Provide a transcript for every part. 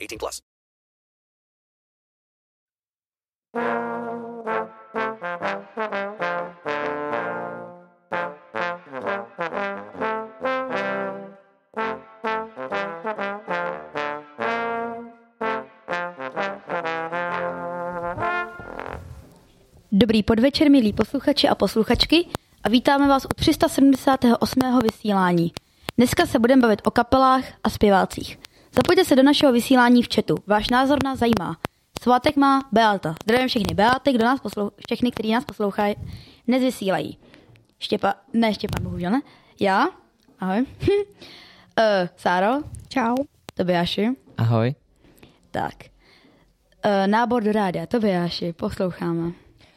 18 plus. Dobrý podvečer, milí posluchači a posluchačky a vítáme vás u 378. vysílání. Dneska se budeme bavit o kapelách a zpěvácích. Zapojte se do našeho vysílání v chatu. Váš názor nás zajímá. Svátek má Beata. Zdravím všechny Beaty, kdo nás poslou, všechny, kteří nás poslouchají, dnes vysílají. Štěpa, ne Štěpán, bohužel ne. Já, ahoj. uh, Sáro. Čau. Tobiáši. Ahoj. Tak. Uh, nábor do rádia, Tobiáši, posloucháme.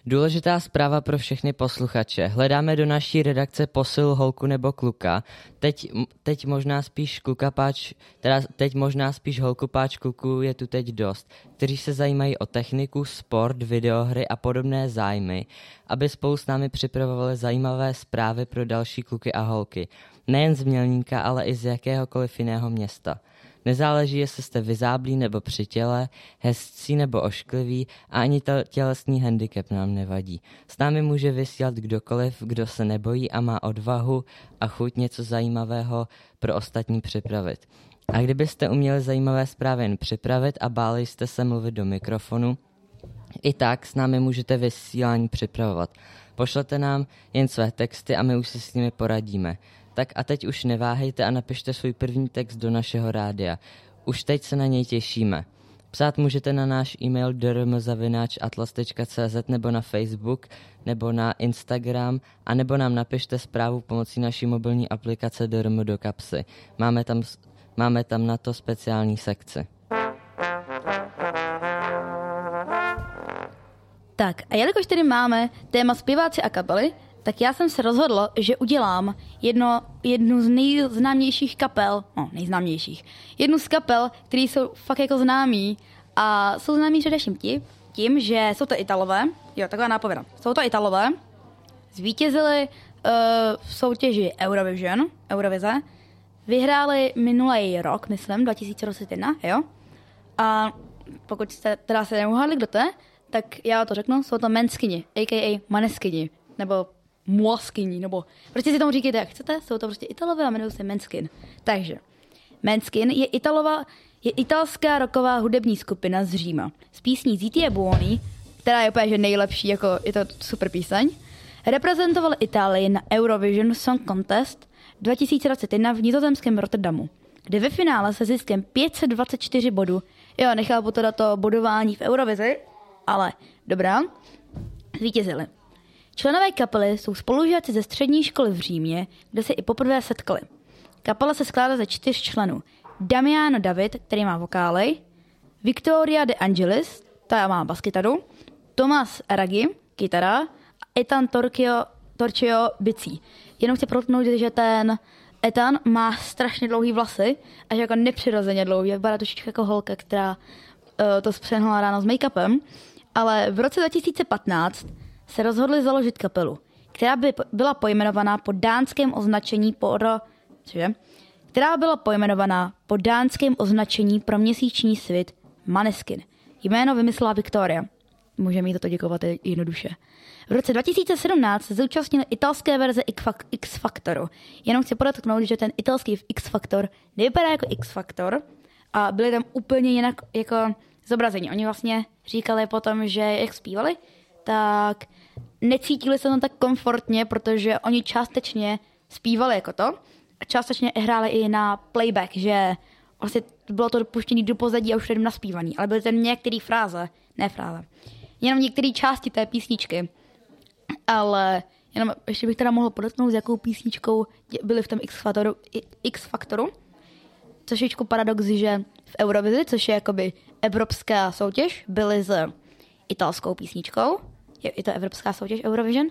Důležitá zpráva pro všechny posluchače. Hledáme do naší redakce posil holku nebo kluka. Teď, teď možná spíš klukapáč, teda teď možná spíš holkupáč kluků je tu teď dost, kteří se zajímají o techniku, sport, videohry a podobné zájmy, aby spolu s námi připravovali zajímavé zprávy pro další kluky a holky. Nejen z Mělníka, ale i z jakéhokoliv jiného města. Nezáleží, jestli jste vyzáblí nebo při těle, hezcí nebo ošklivý a ani tělesný handicap nám nevadí. S námi může vysílat kdokoliv, kdo se nebojí a má odvahu a chuť něco zajímavého pro ostatní připravit. A kdybyste uměli zajímavé zprávy jen připravit a báli jste se mluvit do mikrofonu, i tak s námi můžete vysílání připravovat. Pošlete nám jen své texty a my už si s nimi poradíme. Tak a teď už neváhejte a napište svůj první text do našeho rádia. Už teď se na něj těšíme. Psát můžete na náš e-mail drmzavináčatlas.cz nebo na Facebook nebo na Instagram a nebo nám napište zprávu pomocí naší mobilní aplikace DRM do kapsy. Máme tam, máme tam na to speciální sekci. Tak a jelikož tedy máme téma zpěváci a kapely, tak já jsem se rozhodl, že udělám jedno, jednu z nejznámějších kapel, no nejznámějších, jednu z kapel, které jsou fakt jako známí a jsou známí především tím, tím, že jsou to Italové, jo, taková nápověda, jsou to Italové, zvítězili uh, v soutěži Eurovision, Eurovize, vyhráli minulý rok, myslím, 2021, jo, a pokud jste teda se neuhádli, kdo to je, tak já to řeknu, jsou to Menskyni, a.k.a. Maneskyni, nebo Muaskyni, nebo prostě si tomu říkejte, jak chcete, jsou to prostě Italové a jmenují se Menskin. Takže, Menskin je, Italova, je italská roková hudební skupina z Říma. Z písní Zitie Buoni, která je úplně že nejlepší, jako je to super píseň, reprezentoval Itálii na Eurovision Song Contest 2021 v nizozemském Rotterdamu, kde ve finále se ziskem 524 bodů, jo, nechápu teda to bodování v Eurovizi, ale dobrá, zvítězili. Členové kapely jsou spolužáci ze střední školy v Římě, kde se i poprvé setkali. Kapela se skládá ze čtyř členů. Damiano David, který má vokály, Victoria de Angelis, ta má baskytaru, Tomas Aragi, kytara a Etan Torchio, Torchio bicí. Jenom chci protnout, že ten Etan má strašně dlouhý vlasy a že jako nepřirozeně dlouhý, vypadá trošičku jako holka, která uh, to spřehnala ráno s make-upem. Ale v roce 2015 se rozhodli založit kapelu, která by byla pojmenovaná po dánském označení pro, cože? která byla pojmenovaná po dánském označení pro měsíční svit Maneskin. Jméno vymyslela Victoria. Můžeme jí toto děkovat jednoduše. V roce 2017 se zúčastnil italské verze X Factoru. Jenom chci podotknout, že ten italský X Factor nevypadá jako X Factor, a byli tam úplně jinak jako zobrazení. Oni vlastně říkali potom, že jak zpívali, tak necítili se tam tak komfortně, protože oni částečně zpívali jako to a částečně hráli i na playback, že vlastně bylo to dopuštěné do pozadí a už jenom naspívaný, ale byly tam některé fráze, ne fráze, jenom některé části té písničky. Ale jenom ještě bych teda mohl podotknout, s jakou písničkou byli v tom X-Faktoru, X Faktoru trošičku paradox, že v Eurovizi, což je jakoby evropská soutěž, byli s italskou písničkou, je, je to evropská soutěž Eurovision,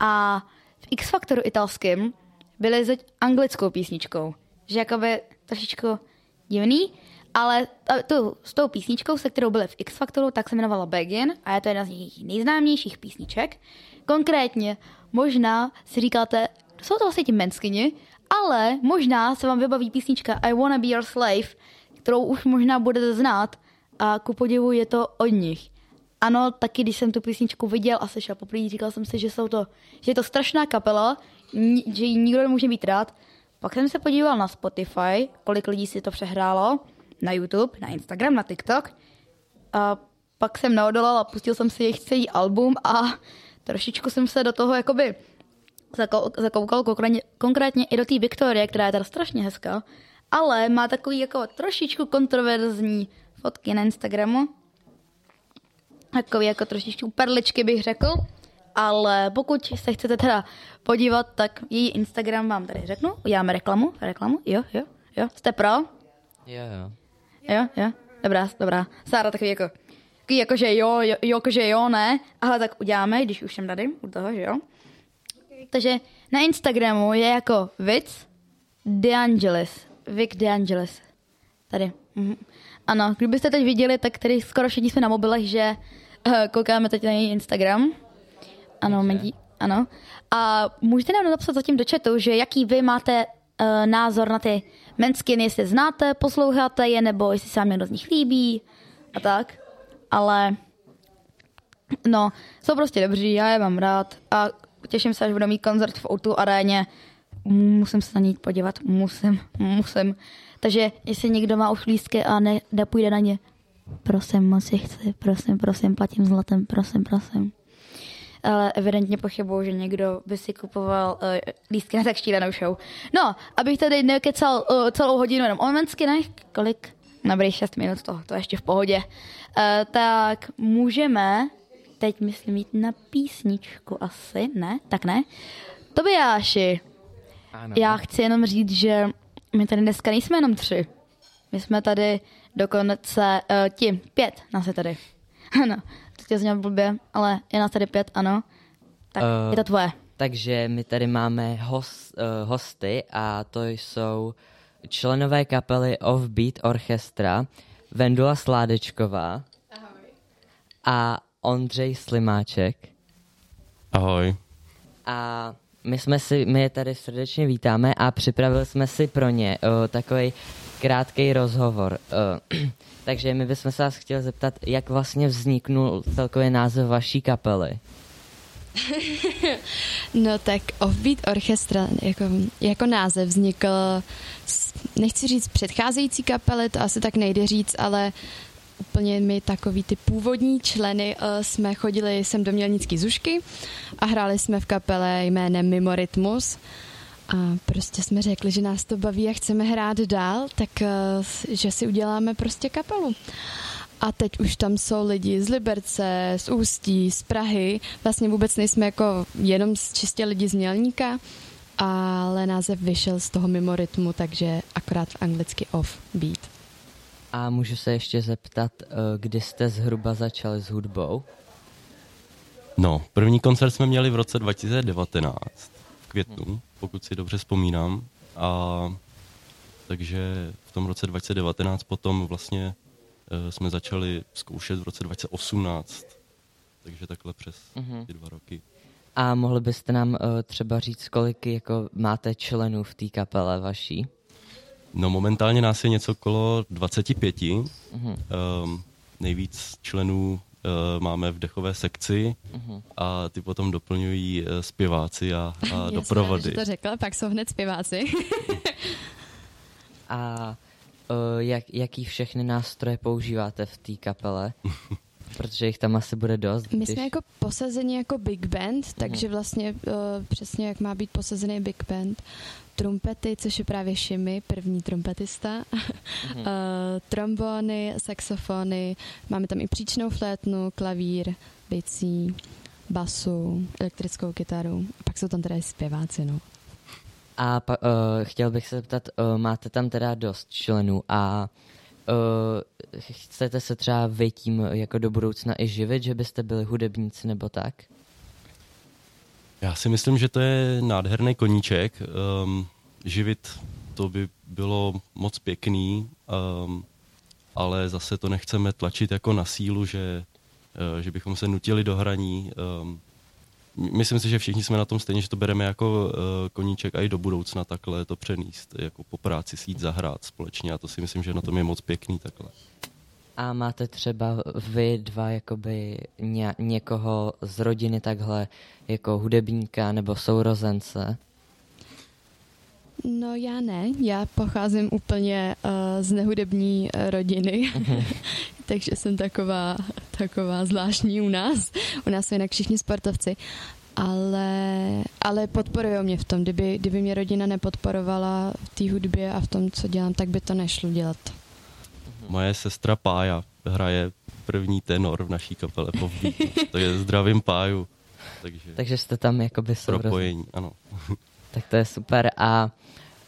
a v X Factoru italským byli s anglickou písničkou, že jakoby trošičku divný, ale tu, s tou písničkou, se kterou byli v X Factoru, tak se jmenovala Begin a je to jedna z jejich nejznámějších písniček. Konkrétně možná si říkáte, jsou to vlastně ti menskyni, ale možná se vám vybaví písnička I Wanna Be Your Slave, kterou už možná budete znát a ku podivu je to od nich. Ano, taky když jsem tu písničku viděl a slyšel poprvé, říkal jsem si, že, jsou to, že je to strašná kapela, že ji nikdo nemůže být rád. Pak jsem se podíval na Spotify, kolik lidí si to přehrálo, na YouTube, na Instagram, na TikTok. A pak jsem neodolal a pustil jsem si jejich celý album a trošičku jsem se do toho jakoby zakoukal konkrétně, konkrétně i do té Viktorie, která je teda strašně hezká, ale má takový jako trošičku kontroverzní fotky na Instagramu. Takový jako trošičku perličky bych řekl. Ale pokud se chcete teda podívat, tak její Instagram vám tady řeknu. Uděláme reklamu. Reklamu? Jo, jo, jo. Jste pro? Jo, jo. Jo, jo. Dobrá, dobrá. Sára takový jako, takový jako že jo, jo, jako že jo, ne. Ale tak uděláme, když už jsem tady u toho, že jo. Takže na Instagramu je jako Vic DeAngelis. Vic DeAngelis. Tady. Mhm. Ano, kdybyste teď viděli, tak tady skoro všichni jsme na mobilech, že koukáme teď na její Instagram. Ano, medí, ano. A můžete nám napsat zatím do chatu, že jaký vy máte uh, názor na ty menskiny, jestli znáte, posloucháte je, nebo jestli se vám někdo z nich líbí a tak. Ale no, jsou prostě dobří, já je mám rád a těším se, až budu mít koncert v O2 aréně. Musím se na ní podívat, musím, musím. Takže jestli někdo má už lístky a ne, nepůjde na ně, prosím, moc si chci, prosím, prosím, platím zlatem, prosím, prosím. Ale evidentně pochybuju, že někdo by si kupoval uh, lístky na tak šílenou show. No, abych tady nekecal uh, celou hodinu jenom o ne? kolik? Dobrý, 6 minut, to, to ještě v pohodě. Uh, tak můžeme teď myslím jít na písničku asi, ne? Tak ne. Tobiáši, ano. já chci jenom říct, že my tady dneska nejsme jenom tři. My jsme tady dokonce, uh, ti, pět nás je tady. Ano, to tě znělo blbě, ale je nás tady pět, ano. Tak uh, je to tvoje. Takže my tady máme host, uh, hosty a to jsou členové kapely Offbeat Orchestra, Vendula Sládečková Ahoj. a Ondřej Slimáček. Ahoj. A my jsme si, my je tady srdečně vítáme a připravili jsme si pro ně uh, takový krátký rozhovor. Uh, takže my bychom se vás chtěli zeptat, jak vlastně vzniknul celkový název vaší kapely. no tak Offbeat Orchestra jako, jako název vznikl, nechci říct předcházející kapely, to asi tak nejde říct, ale úplně my takový ty původní členy uh, jsme chodili sem do Mělnický Zušky a hráli jsme v kapele jménem Mimo Rytmus. A prostě jsme řekli, že nás to baví a chceme hrát dál, tak uh, že si uděláme prostě kapelu. A teď už tam jsou lidi z Liberce, z Ústí, z Prahy. Vlastně vůbec nejsme jako jenom čistě lidi z Mělníka, ale název vyšel z toho mimo rytmu, takže akorát v anglicky off beat. A můžu se ještě zeptat, eh, kdy jste zhruba začali s hudbou? No, první koncert jsme měli v roce 2019, v květnu, pokud si dobře vzpomínám. A takže v tom roce 2019 potom vlastně uh, jsme začali zkoušet v roce 2018. Takže takhle přes hmm. ty dva roky. A mohli byste nám uh, třeba říct, kolik jako máte členů v té kapele vaší? No momentálně nás je něco okolo 25. Mm-hmm. Um, nejvíc členů máme v dechové sekci mm-hmm. a ty potom doplňují uh, zpěváci a, a doprovody. Já to řekla, pak jsou hned zpěváci. a uh, jak, jaký všechny nástroje používáte v té kapele? Protože jich tam asi bude dost. My když- jsme jako posazeni jako big band, takže vlastně uh, přesně jak má být posazený big band. Trumpety, což je právě Šimy, první trumpetista, uh, trombony, saxofony, máme tam i příčnou flétnu, klavír, bicí, basu, elektrickou kytaru. A pak jsou tam teda i zpěváci, no. A pa, uh, chtěl bych se zeptat, uh, máte tam teda dost členů a uh, chcete se třeba vy tím jako do budoucna i živit, že byste byli hudebníci nebo tak? Já si myslím, že to je nádherný koníček. Um, živit to by bylo moc pěkný, um, ale zase to nechceme tlačit jako na sílu, že, uh, že bychom se nutili do hraní. Um, myslím si, že všichni jsme na tom stejně, že to bereme jako uh, koníček a i do budoucna takhle to přenést, jako po práci si jít zahrát společně a to si myslím, že na tom je moc pěkný takhle. A máte třeba vy dva jakoby ně, někoho z rodiny takhle jako hudebníka nebo sourozence? No já ne, já pocházím úplně uh, z nehudební uh, rodiny, takže jsem taková, taková zvláštní u nás. U nás jsou jinak všichni sportovci, ale, ale podporují mě v tom. Kdyby, kdyby mě rodina nepodporovala v té hudbě a v tom, co dělám, tak by to nešlo dělat. Moje sestra Pája hraje první tenor v naší kapele Povbítu. Takže zdravím Páju. Takže, Takže jste tam jakoby propojení, ano. Tak to je super. A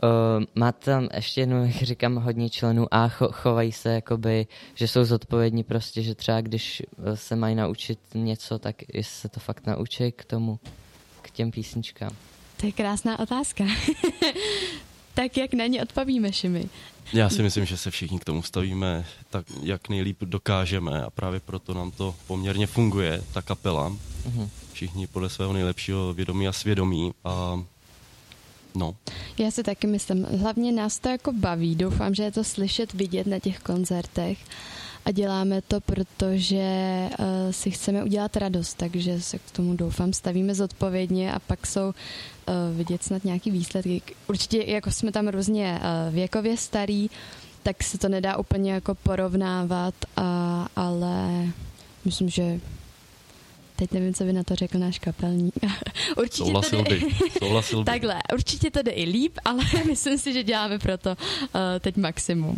uh, máte tam ještě jednou, jak říkám, hodně členů a cho, chovají se jakoby, že jsou zodpovědní prostě, že třeba když eh, se mají naučit něco, tak jestli se to fakt naučí k tomu, k těm písničkám. To je krásná otázka. tak jak na ně odpovíme, Šimi? Já si myslím, že se všichni k tomu stavíme tak, jak nejlíp dokážeme a právě proto nám to poměrně funguje, ta kapela. Mhm. Všichni podle svého nejlepšího vědomí a svědomí a no, Já si taky myslím, hlavně nás to jako baví, doufám, že je to slyšet, vidět na těch koncertech a děláme to, protože uh, si chceme udělat radost, takže se k tomu doufám stavíme zodpovědně a pak jsou uh, vidět snad nějaký výsledky. Určitě jako jsme tam různě uh, věkově starý, tak se to nedá úplně jako porovnávat, a, ale myslím, že teď nevím, co by na to řekl náš kapelník. určitě souhlasil to jde, by. Souhlasil by. Takhle, určitě to jde i líp, ale myslím si, že děláme proto uh, teď maximum.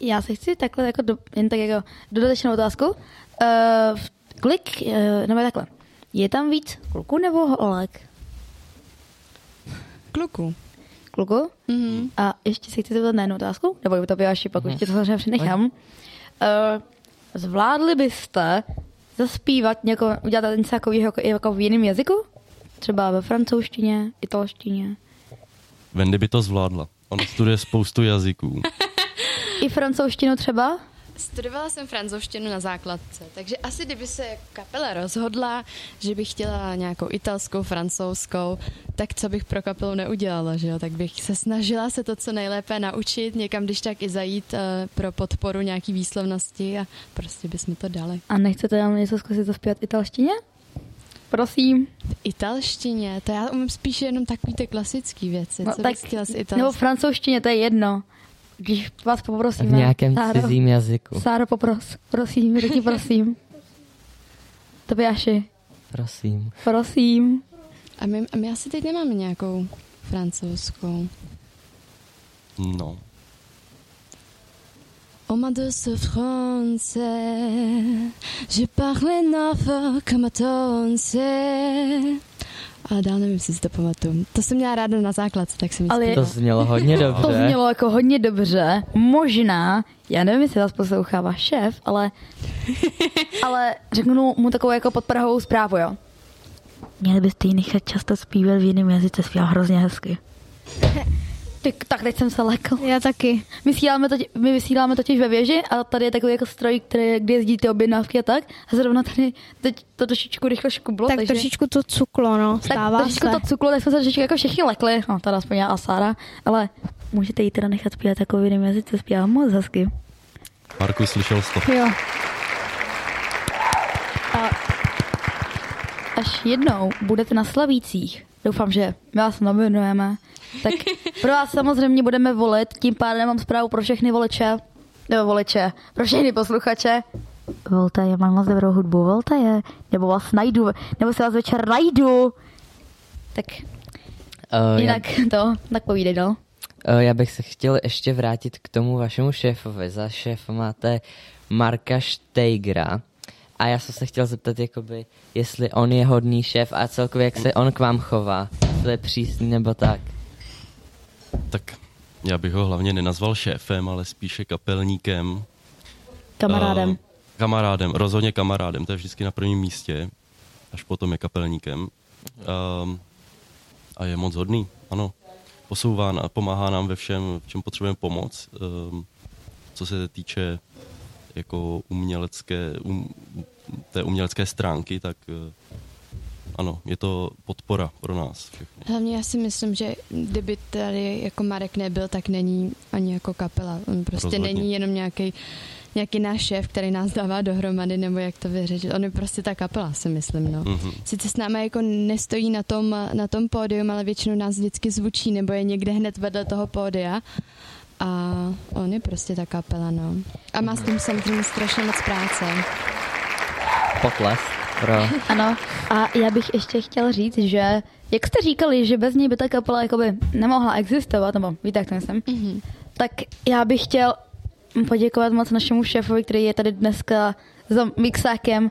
Já se chci takhle jako do, jen tak jako dodatečnou otázku. Uh, kolik, uh, nebo takhle, je tam víc kluků nebo holek? Kluku. Kluku? Mm-hmm. A ještě se chci zeptat na jednu otázku, nebo to až pak Mhm. už tě to samozřejmě přenechám. Uh, zvládli byste zaspívat něko, udělat něco takového jako, jako v jiném jazyku? Třeba ve francouzštině, italštině. Wendy by to zvládla. Ona studuje spoustu jazyků. I francouzštinu třeba? Studovala jsem francouzštinu na základce, takže asi kdyby se kapela rozhodla, že bych chtěla nějakou italskou, francouzskou, tak co bych pro kapelu neudělala, že jo? Tak bych se snažila se to co nejlépe naučit, někam když tak i zajít uh, pro podporu nějaký výslovnosti a prostě bychom to dali. A nechcete nám něco zkusit zaspívat v italštině? Prosím. V italštině, to já umím spíš jenom takový ty klasické věci. No, co tak, bys chtěla z nebo italské? v francouzštině, to je jedno. Když vás poprosíme. V nějakém Sáro, cizím jazyku. Sáro, popros, prosím, taky prosím. Tobiáši, Prosím. prosím. A my, a my asi teď nemáme nějakou francouzskou. No. On m'a de ce français, je parle neuf comme tonce. Ale dál nevím, jestli si to pamatuju. To jsem měla ráda na základce, tak jsem Ale- To znělo hodně dobře. To znělo jako hodně dobře. Možná, já nevím, jestli vás poslouchá váš šéf, ale, ale řeknu mu takovou jako podprahovou zprávu, jo. Měli byste ji nechat často zpívat v jiném jazyce, zpívá hrozně hezky. Ty, tak teď jsem se lekl. Já taky. Vysíláme to, my vysíláme totiž ve věži a tady je takový jako stroj, který, kde jezdí ty objednávky a tak. A zrovna tady teď to trošičku rychle škublo. Tak takže... trošičku to cuklo, no. tak Stává trošičku se. to cuklo, tak jsme se trošičku jako všichni lekli. No, teda aspoň já a Sára. Ale můžete jí teda nechat zpívat v jiném jazyce, zpívá moc hezky. Marku, slyšel jsi to? Jo. A až jednou budete na Slavících, doufám, že my vás nominujeme, Tak pro vás samozřejmě budeme volit, tím pádem mám zprávu pro všechny voliče, nebo voliče, pro všechny posluchače. Volte je, mám moc dobrou hudbu, volte je, nebo vás najdu, nebo se vás večer najdu. Tak Uh, jinak to, tak povídej dál. Já, uh, já bych se chtěl ještě vrátit k tomu vašemu šéfovi. Za šéfa máte Marka Steigra. A já jsem se chtěl zeptat, jakoby, jestli on je hodný šéf a celkově jak se on k vám chová. Jestli je přísný nebo tak. Tak já bych ho hlavně nenazval šéfem, ale spíše kapelníkem. Kamarádem. Uh, kamarádem, rozhodně kamarádem, to je vždycky na prvním místě, až potom je kapelníkem. Um, a je moc hodný, ano. Posouvá, a pomáhá nám ve všem, v čem potřebujeme pomoc. Um, co se týče jako umělecké, um, té umělecké stránky, tak uh, ano, je to podpora pro nás všechny. Hlavně já si myslím, že kdyby tady jako Marek nebyl, tak není ani jako kapela. On prostě Rozhodně. není jenom nějaký nějaký náš šéf, který nás dává dohromady, nebo jak to vyřešit. On je prostě ta kapela, si myslím, no. Mhm. Sice s námi jako nestojí na tom, na tom pódium, ale většinou nás vždycky zvučí, nebo je někde hned vedle toho pódia. A on je prostě ta kapela, no. A má s tím samozřejmě strašně moc práce. Potlesk pro... Ano, a já bych ještě chtěl říct, že jak jste říkali, že bez něj by ta kapela jakoby nemohla existovat, nebo víte, jak to myslím, mm-hmm. tak já bych chtěl poděkovat moc našemu šéfovi, který je tady dneska za mixákem.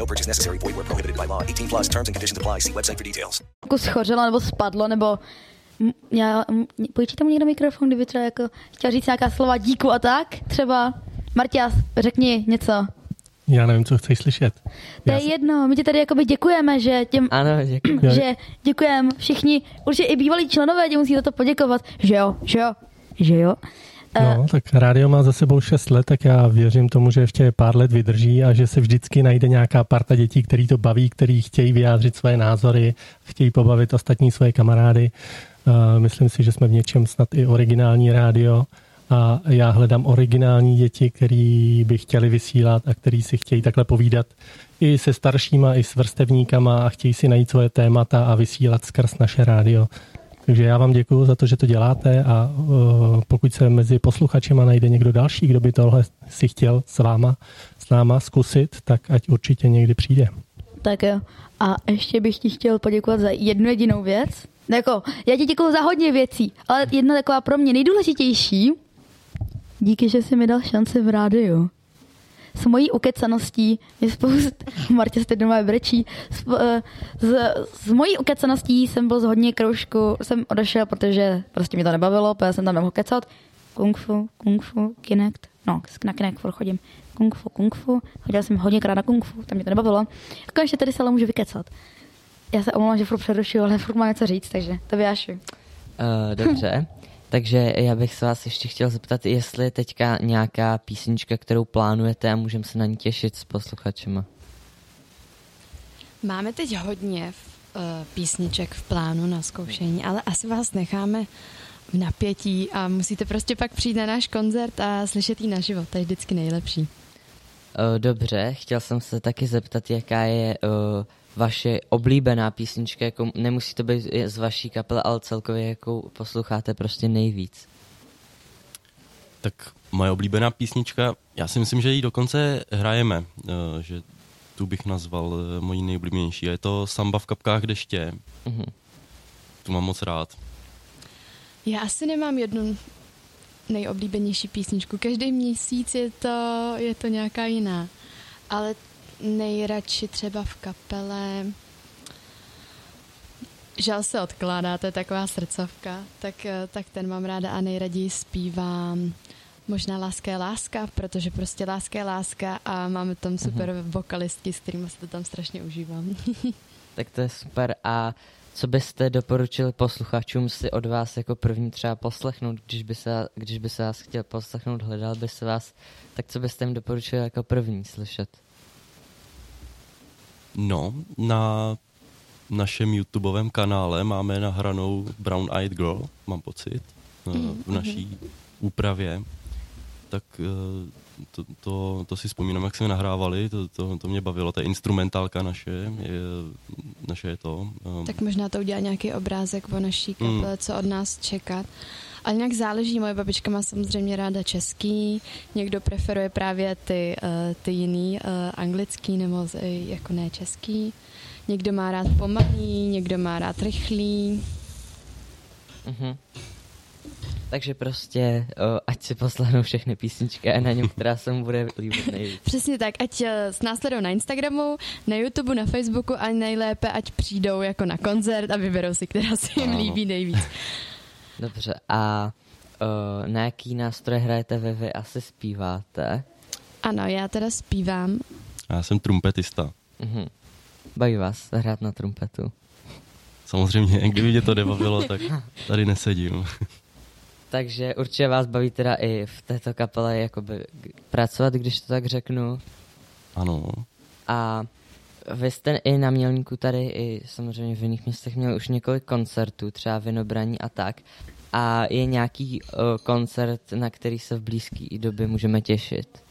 No purchase necessary. Void where prohibited by law. 18 plus terms and conditions apply. See website for details. jako schořelo nebo spadlo, nebo já, m- půjčíte mu někdo mikrofon, kdyby třeba jako chtěl říct nějaká slova díku a tak, třeba. Martias, řekni něco. Já nevím, co chceš slyšet. To je jedno, my ti tady jakoby děkujeme, že těm, Ano, děkuji. že děkujeme všichni, určitě i bývalí členové tě musí za to poděkovat, že jo, že jo, že jo. Eh, No, tak rádio má za sebou 6 let, tak já věřím tomu, že ještě pár let vydrží a že se vždycky najde nějaká parta dětí, který to baví, který chtějí vyjádřit své názory, chtějí pobavit ostatní svoje kamarády. Eh, Myslím si, že jsme v něčem snad i originální rádio a já hledám originální děti, který by chtěli vysílat a který si chtějí takhle povídat i se staršíma, i s vrstevníkama a chtějí si najít svoje témata a vysílat skrz naše rádio. Takže já vám děkuji za to, že to děláte a uh, pokud se mezi posluchačema najde někdo další, kdo by tohle si chtěl s váma, s náma zkusit, tak ať určitě někdy přijde. Tak jo. A ještě bych ti chtěl poděkovat za jednu jedinou věc. Jako, já ti děkuji za hodně věcí, ale jedna taková pro mě nejdůležitější. Díky, že jsi mi dal šanci v rádiu. S mojí ukecaností je spoust... Martě se doma brečí. S, eh, s, s mojí ukecaností jsem byl z hodně kroužku, jsem odešel, protože prostě mě to nebavilo, protože jsem tam nemohl kecat. Kung fu, kung fu, kinect. No, na kinect chodím. Kung fu, kung fu. Chodil jsem hodněkrát na kung fu, tam mě to nebavilo. A konečně tady se ale můžu vykecat. Já se omlouvám, že furt přerušuju, ale furt mám něco říct, takže to vyjášu. Uh, dobře. Takže já bych se vás ještě chtěl zeptat, jestli je teďka nějaká písnička, kterou plánujete a můžeme se na ní těšit s posluchačema. Máme teď hodně uh, písniček v plánu na zkoušení, ale asi vás necháme v napětí a musíte prostě pak přijít na náš koncert a slyšet ji naživo, to je vždycky nejlepší. Uh, dobře, chtěl jsem se taky zeptat, jaká je uh, vaše oblíbená písnička, jako nemusí to být z vaší kapely, ale celkově jakou posloucháte prostě nejvíc. Tak moje oblíbená písnička, já si myslím, že ji dokonce hrajeme, eh, že tu bych nazval eh, mojí nejoblíbenější. A je to Samba v kapkách deště. Mhm. Tu mám moc rád. Já asi nemám jednu nejoblíbenější písničku. Každý měsíc je to, je to nějaká jiná. Ale nejradši třeba v kapele Žal se odkládá, to je taková srdcovka, tak, eh, tak ten mám ráda a nejraději zpívám možná Láska je láska, protože prostě láska je láska a máme tam super mm-hmm. vokalistky, s kterými se to tam strašně užívám. Tak to je super. A co byste doporučili posluchačům si od vás jako první třeba poslechnout, když by se, když by se vás chtěl poslechnout, hledal by se vás, tak co byste jim doporučili jako první slyšet? No, na našem YouTubeovém kanále máme nahranou Brown Eyed Girl, mám pocit, mm, v naší úpravě. Tak eh, to, to, to si vzpomínám, jak jsme nahrávali, to, to, to mě bavilo, ta instrumentálka naše, je, naše je to. Um. Tak možná to udělá nějaký obrázek o naší kaple, mm. co od nás čekat. Ale nějak záleží, moje babička má samozřejmě ráda český, někdo preferuje právě ty, uh, ty jiný, uh, anglický nebo uh, jako ne český. Někdo má rád pomalý, někdo má rád rychlý. Mm-hmm. Takže prostě, o, ať si poslechnou všechny písničky a na něm, která se mu bude líbit nejvíc. Přesně tak, ať s následou na Instagramu, na YouTube, na Facebooku a nejlépe, ať přijdou jako na koncert a vyberou si, která se jim líbí nejvíc. Dobře, a o, na jaký nástroje hrajete vy, vy asi zpíváte? Ano, já teda zpívám. Já jsem trumpetista. Mhm. Baví vás hrát na trumpetu? Samozřejmě, kdyby mě to nebavilo, tak tady nesedím. Takže určitě vás baví teda i v této kapele jakoby pracovat, když to tak řeknu. Ano. A vy jste i na Mělníku tady i samozřejmě v jiných městech měli už několik koncertů, třeba Vinobraní a tak. A je nějaký uh, koncert, na který se v blízké době můžeme těšit?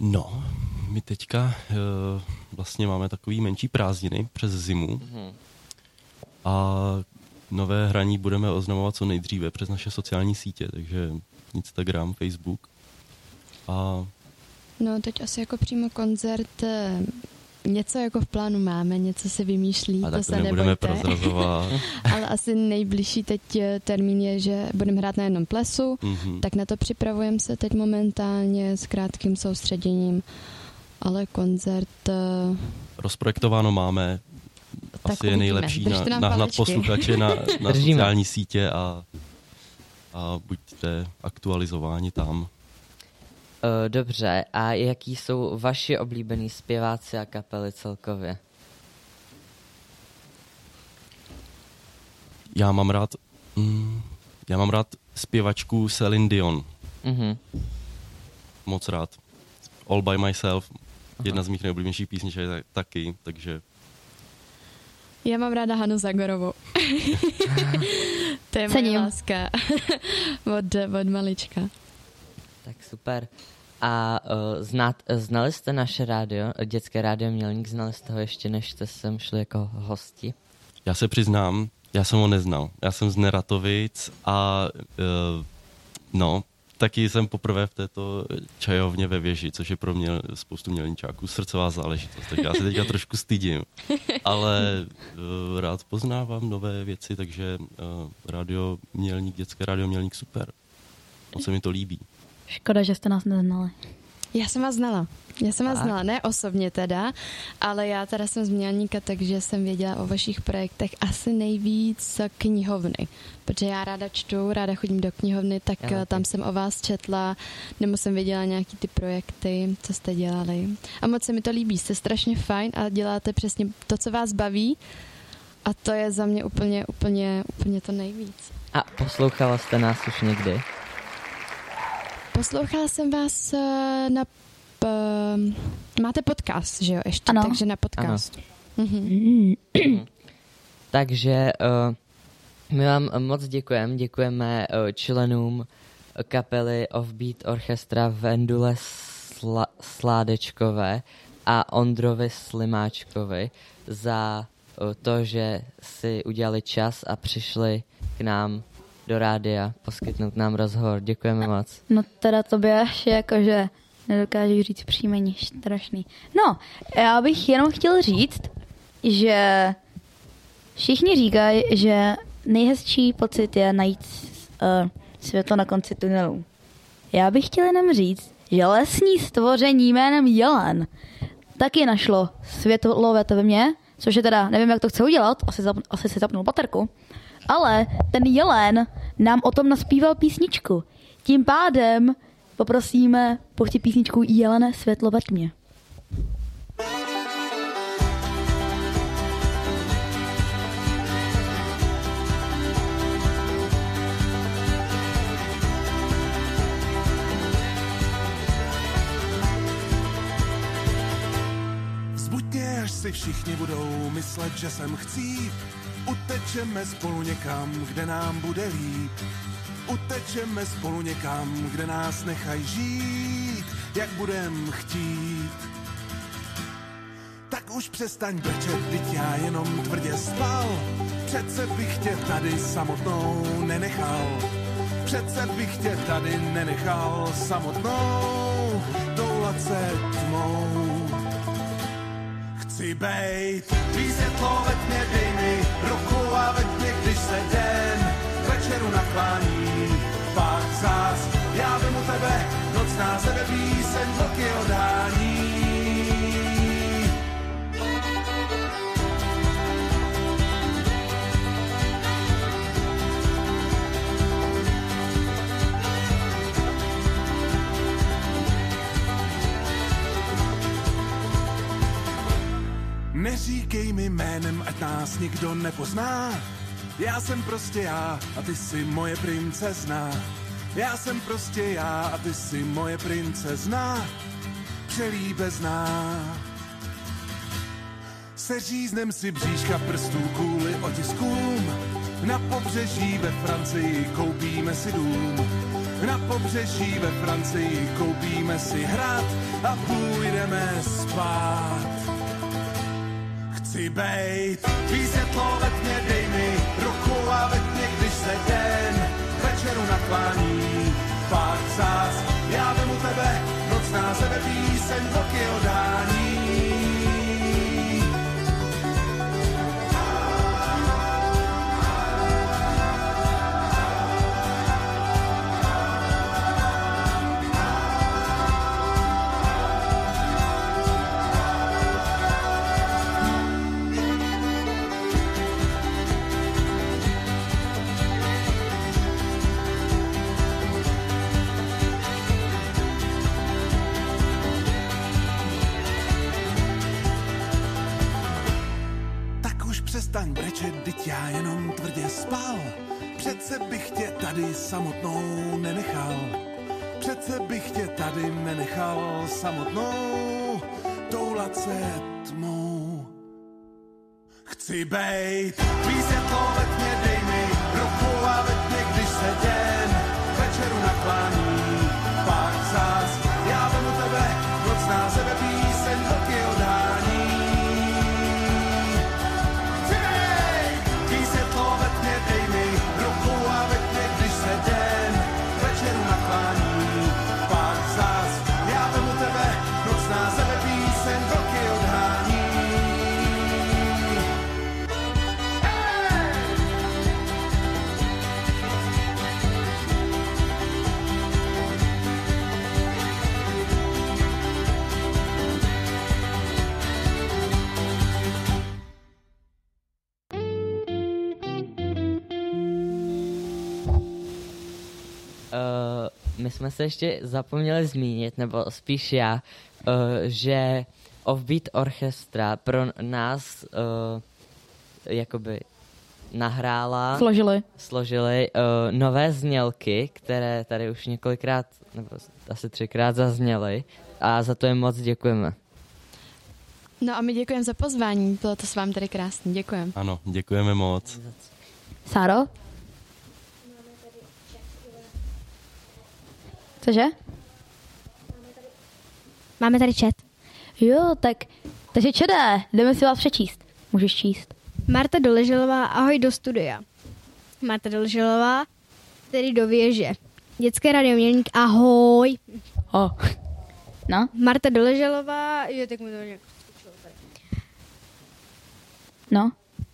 No, my teďka uh, vlastně máme takový menší prázdniny přes zimu. Mm-hmm. A nové hraní budeme oznamovat co nejdříve přes naše sociální sítě, takže Instagram, Facebook. A... No, teď asi jako přímo koncert eh, něco jako v plánu máme, něco se vymýšlí, a to se nebudeme prozrazovat. Ale asi nejbližší teď eh, termín je, že budeme hrát na jednom plesu, mm-hmm. tak na to připravujeme se teď momentálně s krátkým soustředěním, ale koncert... Uh... Rozprojektováno máme, tak asi je nejlepší na, nahnat posluchače na, na sociální sítě a, a buďte aktualizováni tam. Uh, dobře, a jaký jsou vaši oblíbený zpěváci a kapely celkově? Já mám rád, mm, já mám rád zpěvačku Celine Dion. Mm-hmm. Moc rád. All by myself, Aha. jedna z mých nejoblíbenějších písniček taky, takže já mám ráda Hanu Zagorovou. to je moje láska od, od malička. Tak super. A uh, znát, znali jste naše rádio, dětské rádio Mělník, znali jste ho ještě, než jste sem šli jako hosti? Já se přiznám, já jsem ho neznal. Já jsem z Neratovic a uh, no, taky jsem poprvé v této čajovně ve věži, což je pro mě spoustu mělničáků srdcová záležitost. Tak já se teďka trošku stydím, ale uh, rád poznávám nové věci, takže uh, rádio Mělník, dětské rádio Mělník super. Moc se mi to líbí. Škoda, že jste nás neznali. Já jsem vás znala. Já jsem vás tak. znala, ne osobně teda, ale já teda jsem z Mělníka, takže jsem věděla o vašich projektech asi nejvíc knihovny, protože já ráda čtu, ráda chodím do knihovny, tak já, tam jsem o vás četla, nebo jsem věděla nějaký ty projekty, co jste dělali. A moc se mi to líbí, jste strašně fajn a děláte přesně to, co vás baví a to je za mě úplně, úplně, úplně to nejvíc. A poslouchala jste nás už někdy? Poslouchala jsem vás eh, na... Máte podcast, že jo, ještě, ano. takže na podcast. Ano. Mhm. takže uh, my vám moc děkujeme, děkujeme uh, členům kapely Offbeat Orchestra Vendule Sla- Sládečkové a Ondrovi Slimáčkovi za uh, to, že si udělali čas a přišli k nám do rádia poskytnout nám rozhovor. Děkujeme moc. No teda to by až jakože nedokážu říct příjmení, strašný. No, já bych jenom chtěl říct, že všichni říkají, že nejhezčí pocit je najít uh, světlo na konci tunelu. Já bych chtěl jenom říct, že lesní stvoření jménem Jelen taky našlo světlo ve mně, což je teda, nevím, jak to chce udělat, asi, zap, asi si zapnul baterku, ale ten jelen nám o tom naspíval písničku. Tím pádem poprosíme, puště písničku Jelene světlo ve tmě. Vzbuďte, až si všichni budou myslet, že jsem chcíp Utečeme spolu někam, kde nám bude líp. Utečeme spolu někam, kde nás nechaj žít, jak budem chtít. Tak už přestaň brčet, byť já jenom tvrdě spal. Přece bych tě tady samotnou nenechal. Přece bych tě tady nenechal samotnou, toulat se tmou. Chci bejt, tvý světlo ve tmě, dej mi ruku a ve tmě, když se den k večeru naklání. Pak zás, já vemu tebe, nocná sebe píseň, vlky odhání. Neříkej mi jménem, ať nás nikdo nepozná. Já jsem prostě já a ty si moje princezna. Já jsem prostě já a ty si moje princezna. Přelíbezná. Seříznem si bříška prstů kvůli otiskům. Na pobřeží ve Francii koupíme si dům. Na pobřeží ve Francii koupíme si hrad a půjdeme spát. Chci bejt, tvý světlo ve tmě, dej mi ruku a ve tmě, když se den večeru naklání. Pak zás, já vemu tebe, nocná sebe píseň, vlky odání. Já jenom tvrdě spal. Přece bych tě tady samotnou nenechal. Přece bych tě tady nenechal samotnou, toulat se tmou. Chci bejt, tvý světlo ve tmě, dej mi ruku a ve tmě, když se den my jsme se ještě zapomněli zmínit, nebo spíš já, uh, že Offbeat Orchestra pro nás uh, jakoby nahrála, Složili. složili uh, nové znělky, které tady už několikrát, nebo asi třikrát zazněly a za to jim moc děkujeme. No a my děkujeme za pozvání, bylo to s vámi tady krásný, děkujeme. Ano, děkujeme moc. Sáro? Cože? Máme tady chat. Jo, tak, takže čedé, jdeme si vás přečíst. Můžeš číst. Marta Doleželová, ahoj do studia. Marta Doleželová, tedy do věže. Dětské radiomělník, ahoj. Oh. No? Marta Doleželová, jo, tak mu to nějak. No,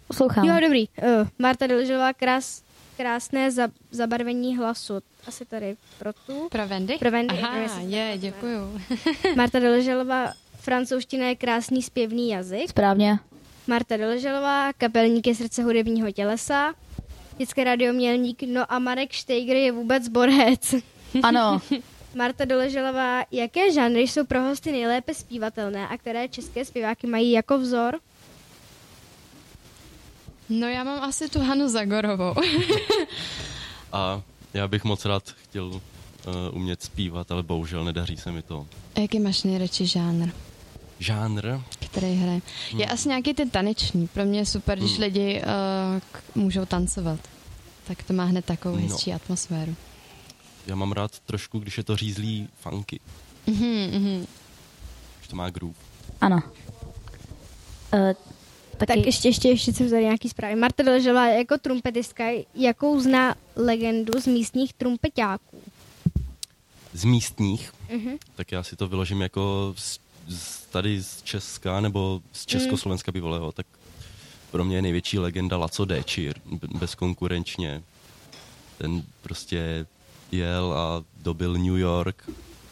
poslouchám. Jo, dobrý. Uh, Marta Doleželová, krás, krásné za, zabarvení hlasu. Asi tady pro tu. Pro Wendy? Pro Wendy. Aha, jestli- je, děkuju. Marta Doleželová, francouzština je krásný zpěvný jazyk. Správně. Marta Doleželová, kapelník je srdce hudebního tělesa. Dětské radiomělník, no a Marek Štejgr je vůbec borec. Ano. Marta Doleželová, jaké žánry jsou pro hosty nejlépe zpívatelné a které české zpěváky mají jako vzor? No já mám asi tu Hanu Zagorovou. A já bych moc rád chtěl uh, umět zpívat, ale bohužel nedaří se mi to. A jaký máš nejradši žánr? žánr. který hraje. Je Hmm. asi nějaký ten taneční. Pro mě je super, když Hmm. lidi uh, k- můžou tancovat. Tak to má hned takovou No. hezčí atmosféru. Já mám rád trošku, když je to řízlý funky. Mhm, mhm. Když to má groove. Ano. Uh, taky... Tak ještě, ještě, ještě jsem tady nějaký zprávy. Marta Doležová jako trumpetistka, jakou zná legendu z místních trumpetáků? Z místních, Mhm. tak já si to vyložím jako z, z, tady z Česka nebo z Československa bývalého, tak pro mě je největší legenda Laco Déčir, b- bezkonkurenčně. Ten prostě jel a dobil New York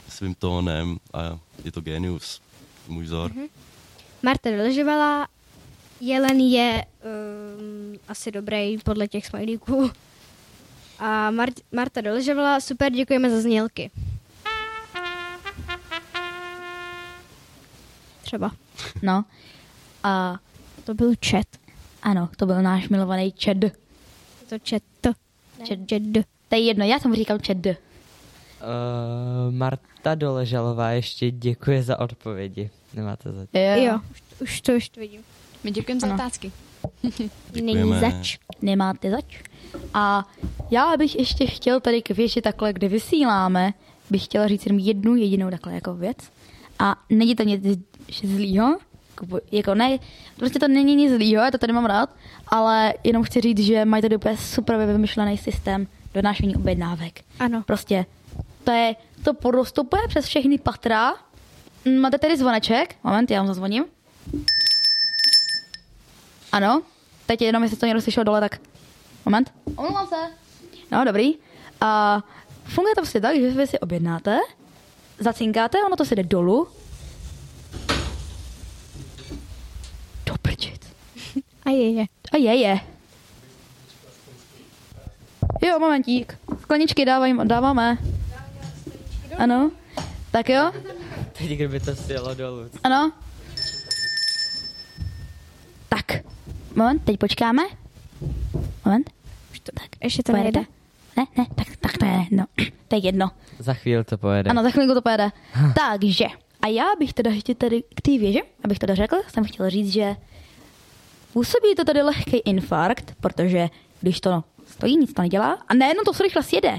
svým tónem a je to genius, můj vzor. Mhm. Marta Doležovala, Jelen je um, asi dobrý podle těch smajlíků. A Mar- Marta Doležovala, super, děkujeme za znělky. Třeba. No. A To byl chat. ano, to byl náš milovaný Čed. To chat. Čed. Chat. To je jedno, já jsem říkal Čed. Uh, Marta Doležalová ještě děkuje za odpovědi. Nemáte za Jo, už, už to už to vidím. My děkujeme za otázky. Není zač. Nemáte zač. A já bych ještě chtěl tady k věži takhle, kde vysíláme, bych chtěla říct jenom jednu jedinou takhle jako věc. A není to nic zlýho, jako- ne, prostě to není nic zlýho, já to tady mám rád, ale jenom chci říct, že mají tady úplně super vymyšlený systém donášení objednávek. Ano. Prostě to je, to prostupuje přes všechny patra. Máte tady zvoneček? Moment, já vám zazvoním. Ano, teď jenom, jestli to někdo slyšel dole, tak moment. Omlouvám se. No, dobrý. A funguje to prostě tak, že vy si objednáte, zacinkáte, ono to si jde dolů. Do prčic. A je, je. A je, je. Jo, momentík. Skleničky dávaj, dáváme. Ano. Tak jo? Teď kdyby to sjelo dolů. Ano. Moment, teď počkáme. Moment. Tak, ještě to nejde. Ne, ne, tak, tak to je jedno. To je jedno. Za chvíli to pojede. Ano, za chvilku to pojede. Takže, a já bych teda ještě tady k té věži, abych teda řekl, jsem chtěla říct, že působí to tady lehký infarkt, protože když to stojí, nic to nedělá a nejenom to se rychle sjede,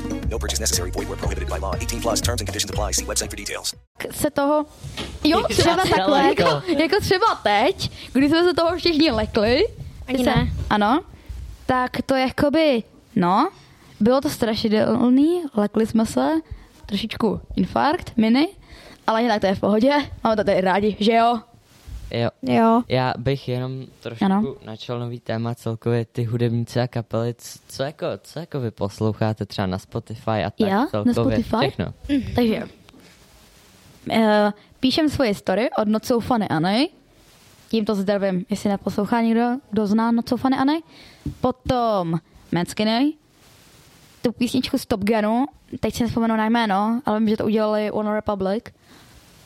No purchase necessary. Void where prohibited by law. 18 plus terms and conditions apply. See website for details. se toho... Jo, třeba takhle, jako, jako třeba teď, když jsme se toho všichni lekli. Ani ne. Ano. Tak to jakoby, no, bylo to strašidelný, lekli jsme se, trošičku infarkt, mini, ale jinak to je v pohodě, máme to tady rádi, že jo? Jo. Jo. Já bych jenom trošku Ano. načal nový téma celkově ty hudebníci a kapely. Co jako, co jako vy posloucháte třeba na Spotify a tak Já? Na celkově? Spotify? Všechno. Takže, uh, píšem svoje story od Funny Anny. Tímto zdravím, jestli neposlouchá někdo, kdo zná Funny Anny. Potom Manskinny, tu písničku z Top Gunu, teď si nespomenu na jméno, ale vím, že to udělali One Republic.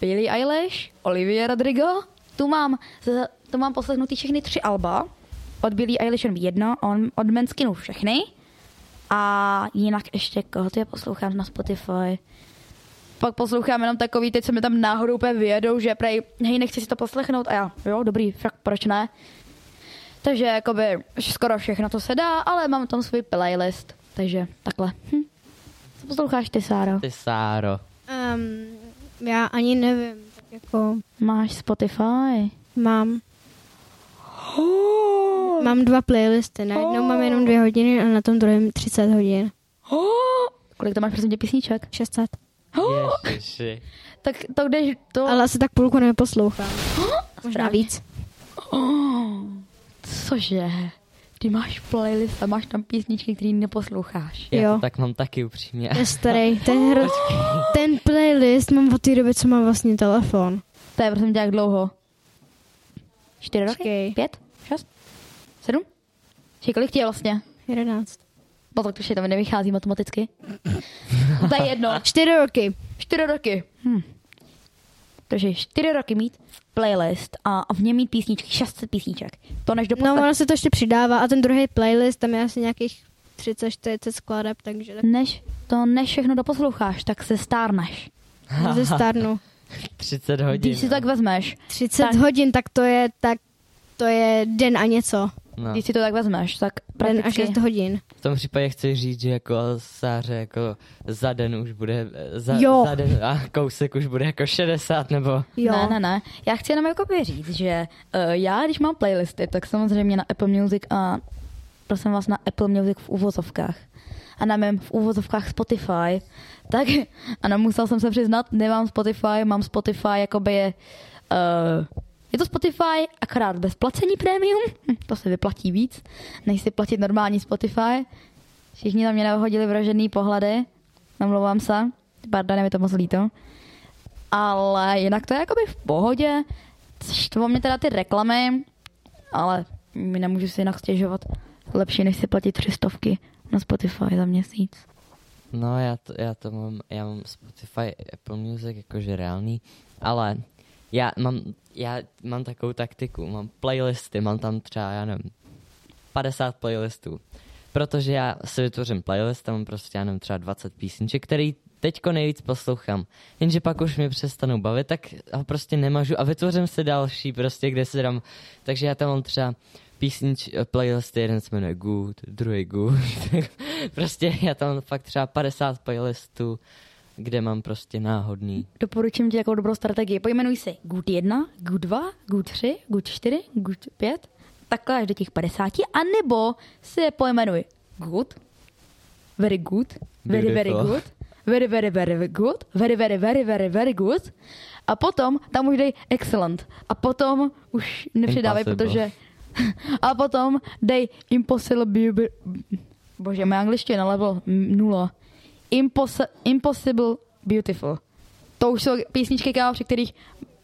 Billie Eilish, Olivia Rodrigo, tu mám, tu mám poslechnutý všechny tři alba. Od Billie Eilish jenom jedno, on, od Manskinu všechny. A jinak ještě koho to já poslouchám na Spotify. Pak poslouchám jenom takový, teď se mi tam náhodou úplně vyjedou, že prej, hej, nechci si to poslechnout a já, jo, dobrý, fakt, proč ne? Takže jakoby skoro všechno to se dá, ale mám tam svůj playlist, takže takhle. Hm. Co posloucháš ty, Sáro? Ty Sáro. Um, já ani nevím, jako Máš Spotify? mám. Mám dva playlisty, na jednou mám jenom dvě hodiny a na tom druhém 30 hodin. Kolik to máš prosím tě písniček? 600. Ježiši. Tak to jdeš to... Ale asi tak půlku neposlouchám. Možná Správně. víc. Oh, cože? Ty máš playlist a máš tam písničky, které neposloucháš. Já Jo. to tak mám taky upřímně. Je starý. Ten, hro... ten playlist mám od té doby, co mám vlastně telefon. To je prosím tě jak dlouho? Čtyři roky? Počkej. Pět? šest, sedm? Či kolik ti je vlastně? Jedenáct. No tak to ještě tam nevychází matematicky. to je jedno. Čtyři roky. Čtyři roky. Hm. Takže čtyři roky mít playlist a, v něm mít písničky, 600 písniček. To než do No, ono se to ještě přidává a ten druhý playlist, tam je asi nějakých 30-40 skladeb, takže tak Než to než všechno doposloucháš, tak se stárneš. ze starnu. 30 hodin. Když si to tak vezmeš, 30 Tak. hodin, tak to je, tak to je den a něco. No. když si to tak vezmeš, tak Den a prakticky... 6 hodin. V tom případě chci říct, že jako Sáře jako za den už bude, za, Jo. za den a kousek už bude jako 60 nebo... Jo. Ne, ne, ne. Já chci jenom jakoby říct, že uh, já, když mám playlisty, tak samozřejmě na Apple Music a prosím vás na Apple Music v úvozovkách a na mém v úvozovkách Spotify, tak ano, musel jsem se přiznat, nemám Spotify, mám Spotify, jakoby je, uh, je to Spotify, akorát bez placení prémium, Hm, to se vyplatí víc, než si platit normální Spotify. Všichni na mě nahodili vražený pohledy, namlouvám se, pardon, mi to moc líto. Ale jinak to je jakoby v pohodě. Štvo mě teda ty reklamy, ale mi nemůžu si jinak stěžovat. Lepší, než si platit tři stovky na Spotify za měsíc. No já to, já to mám, já mám Spotify, Apple Music jakože reálný, ale já mám, já mám takovou taktiku, mám playlisty, mám tam třeba, já nevím, 50 playlistů. Protože já si vytvořím playlist, mám prostě, já nevím, třeba 20 písniček, který teďko nejvíc poslouchám. Jenže pak už mě přestanou bavit, tak ho prostě nemažu a vytvořím si další prostě, kde si dám. Takže já tam mám třeba písnič, playlisty, jeden se jmenuje Good, druhý Good. prostě já tam mám fakt třeba 50 playlistů, kde mám prostě náhodný. Doporučím ti jako dobrou strategii. Pojmenuj si Good 1, Good 2, Good 3, Good 4, Good 5. Takhle až do těch 50. A nebo si je pojmenuj Good, Very good, Very very good, Very very very good, Very very very very very good. A potom tam už dej Excellent. A potom už nepřidávej, Impossible. protože... A potom dej Impossible... Bože, moje angličtina level nula. Impos- impossible Beautiful. To už jsou písničky, kámo, při kterých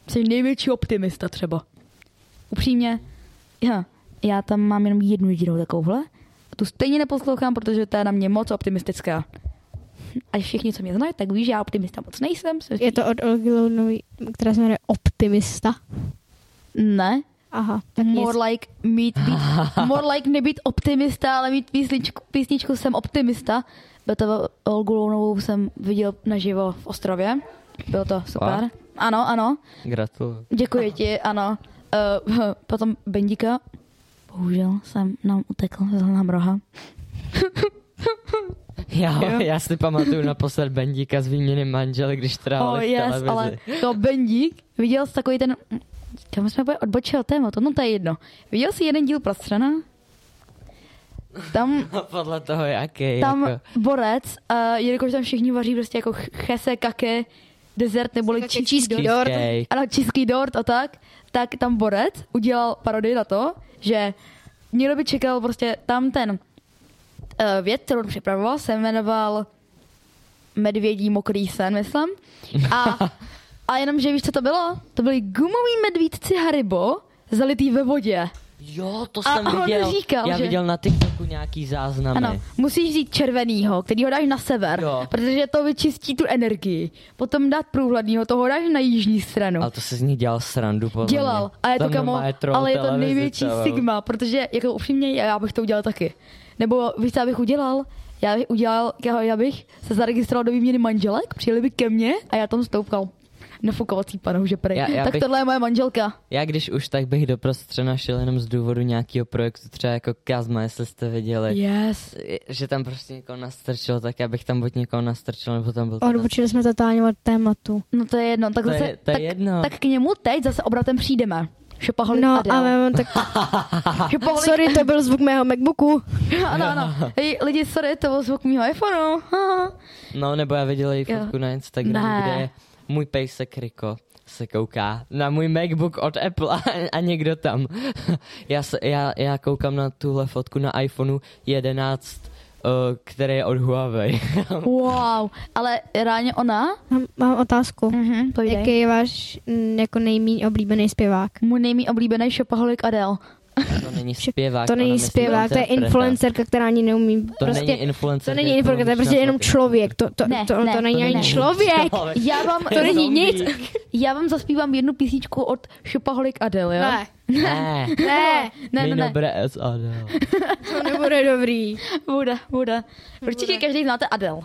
jsi největší optimista třeba. Upřímně, já, já tam mám jenom jednu jedinou takovouhle. A tu stejně neposlouchám, protože to je na mě moc optimistická. A všichni, co mě znají, tak ví, že já optimista moc nejsem. Jsem Je to od Olgy Lounový, která se jmenuje Optimista. Ne. Aha, tak more nic. like mít, být, more like nebýt optimista, ale mít písničku, písničku jsem optimista. Byl to Olgu Lounovou jsem viděl naživo v Ostrově. Bylo to super. Fakt? Ano, ano. Gratuluju. Děkuji ti, ano. Uh, potom Bendika. Bohužel jsem nám utekl z nám roha. Já, Jo. já si pamatuju naposled Bendíka z výměny manželek, když trávali Oh v yes, televizi. ale to Bendík, viděl jsi takový ten, kam jsme bude odbočili od tématu, no to je jedno. Viděl jsi jeden díl Prostřena? Tam, Podle toho, jaký. tam jako. borec, uh, jelikož tam všichni vaří prostě jako ch- chese, kake, dezert neboli číský cheesecake. dort. Ano, číský dort a tak. Tak tam borec udělal parodii na to, že někdo by čekal prostě tam ten uh, věd, kterou on připravoval, se jmenoval Medvědí mokrý sen, myslím. A, a jenom, že víš, co to bylo? To byly gumoví medvídci Haribo, zalitý ve vodě. Jo, to A jsem on viděl. říkal, já že- viděl na TikToku nějaký záznamy. Ano, musíš vzít červenýho, který ho dáš na sever, Jo. protože to vyčistí tu energii. Potom dát průhlednýho, toho dáš na jižní stranu. Ale to se z ní dělal srandu, podle Dělal. mě. A je to kamo, ale je to největší celou. sigma, protože jako upřímně já bych to udělal taky. Nebo víš, co bych udělal? Já bych udělal, já bych se zaregistroval do výměny manželek, přijeli by ke mně a já tam stoupal nafukovací panou, že prej. Já- já tak bych- tohle je moje manželka. Já když už, tak bych do prostřena šel jenom z důvodu nějakého projektu, třeba jako Kazma, jestli jste viděli. Yes. Že tam prostě někoho nastrčil, tak já bych tam buď někoho nastrčil, nebo tam byl... Odbočili jsme totálně od tématu. No to je jedno, tak To zase, je- to je tak, jedno. tak k němu teď zase obratem přijdeme. Šopaholik No, Adele. ale tak... Šopaholik Sorry, to byl zvuk mého Macbooku. ano, ano. Hej, lidi, sorry, to byl zvuk mýho iPhoneu. No, nebo já viděl její Jo. fotku na Instagramu, Ne. kde je můj pejsek Riko se kouká na můj MacBook od Apple a, a někdo tam. já, se, já, já koukám na tuhle fotku na iPhoneu 11, uh, který je od Huawei. Wow, ale reálně ona? Mám, mám otázku. Mhm, povídej. Jaký je váš jako nejméně oblíbený zpěvák? Můj nejmí oblíbený šopaholik Adele. To není zpěvák. To není zpěvák, to je influencerka, která ani neumí. To prostě, není influencer. To není influencer, to je prostě jenom člověk. To, to, Ne, to, ne, to není to ani ne. člověk. Já vám, To není nic. Já vám zaspívám jednu písničku od Shopaholic Adele, jo? Ne. Ne. Ne, ne, ne, ne. Dobré SAD. to nebude dobrý. Bude, bude. Určitě každý znáte Adele.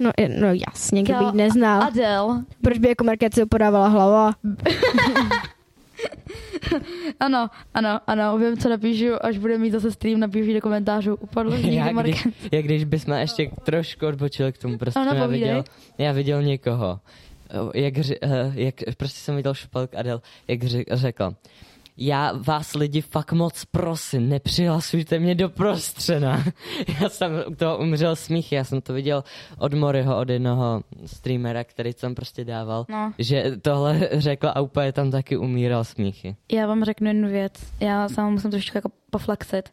No, no jasně, Jo, kdybych neznal. Adele. Proč by jako Markéci podávala hlava? Ano, ano, ano, vím, co napíšu, až bude mít zase stream, napíšu do komentářů. Upadlo Já když, jak když bychom ještě trošku odbočili k tomu, prostě Ano, já viděl, já viděl někoho, eh, jak, eh, jak, prostě jsem viděl Šupalk Adel, jak řekl, já vás lidi fakt moc prosím, nepřihlasujte mě do prostřena. já jsem u toho umřel smích, já jsem to viděl od Moryho, od jednoho streamera, který jsem prostě dával, No. že tohle řekl a úplně tam taky umíral smíchy. Já vám řeknu jednu věc. Já sama musím trošku jako poflexit.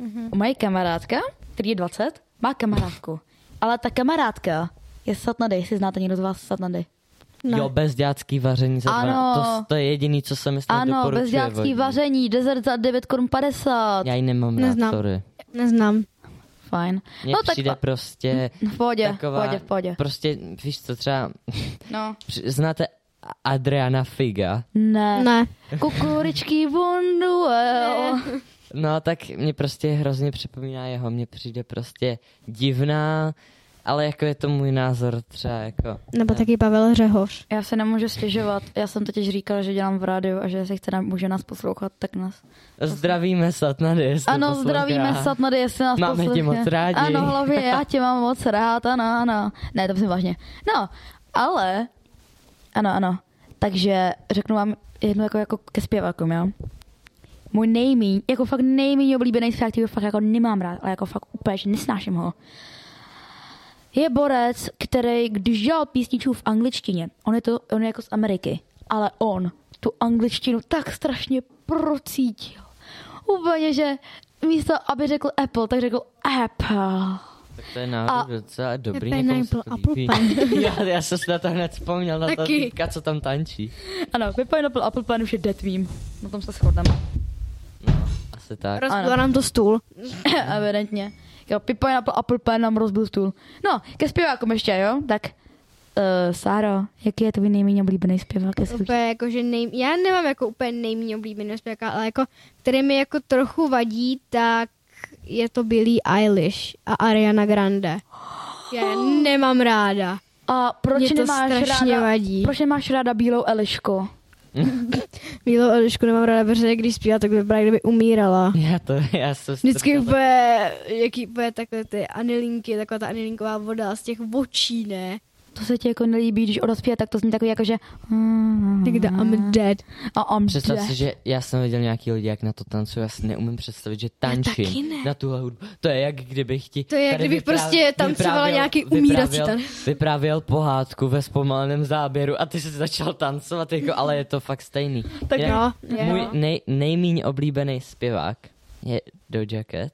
Mhm. Moje kamarádka, který je 20, má kamarádku. Ale ta kamarádka je Satnady, jestli znáte někdo z vás Satnady. Ne. Jo, bezďácký vaření za Ano. dva. To, to je jediný, co se mi snad Ano, doporučuje. bezďácký vaření, dezert za 9 korun 50. Já ji nemám Neznám. rád, sorry. Neznám. Fajn. Mně no tak přijde pa- prostě v pohodě, taková, v pohodě, v pohodě. Prostě, víš co, třeba, No. znáte Adriana Figa? Ne. Ne. Kukuričky Bonduel. No, tak mě prostě hrozně připomíná jeho, mně přijde prostě divná, ale jako je to můj názor třeba jako... Nebo taky Pavel Řehoř. Já se nemůžu stěžovat. Já jsem totiž říkala, že dělám v rádiu a že se chce, může nás poslouchat, tak nás. Zdravíme Satnady, jestli Ano, poslouchá. zdravíme Satnady, jestli nás Máme tě poslouchá. moc rádi. Ano, hlavně já tě mám moc rád, ano, ano. Ne, to myslím vážně. No, ale, ano, ano. Takže řeknu vám jednu jako, jako ke zpěvákům, jo. Můj nejmíň, jako fakt nejmíň oblíbený zpěvák, který ho fakt jako nemám rád, ale jako fakt úplně, že nesnáším ho. Je borec, který, když dělal písničku v angličtině, on je, to, on je jako z Ameriky, ale on tu angličtinu tak strašně procítil. Úplně, že místo, aby řekl Apple, tak řekl Apple. Tak to je náhodou docela dobrý. Někomu se to Apple. Pen. já, já jsem si na to hned vzpomněl, na to Taky. týka, co tam tančí. Ano, Pineapple Apple Pen už je dead meme. Na tom se shodneme. Asi tak. Rozbila nám to stůl. Evidentně. Jo, Pineapple Apple Pen nám rozbil stůl. No, ke zpěvákům ještě, jo? Tak, uh, Sáro, jaký je tvůj nejméně oblíbený zpěvák? Úplně jako, že nej... Já nemám jako úplně nejméně oblíbený zpěváka, ale jako, který mi jako trochu vadí, tak je to Billie Eilish a Ariana Grande. Já je nemám ráda. A proč Mě to nemáš strašně ráda, vadí. proč nemáš ráda bílou Elišku? Bílou Elišku nemám ráda, protože když zpívá, tak vypadá, kdyby umírala. Já to, já jsem Vždycky úplně, jaký úplně takové ty anilinky, taková ta anilinková voda z těch očí, ne? To se ti jako nelíbí, když odospěje, tak to zní takový jako, že... Tak da, I'm dead. A I'm Představ dead. si, že já jsem viděl nějaký lidi, jak na to tancují, já si neumím představit, že tančím na tuhle hudbu. To je jak kdybych ti... To je, jak kdybych vyprávě- prostě tancovala nějaký umírací vyprávěl, tanec. vyprávěl pohádku ve zpomaleném záběru a ty jsi začal tancovat, jako, ale je to fakt stejný. Tak jo. Můj nej, nejmíň oblíbený zpěvák je Doja Cat.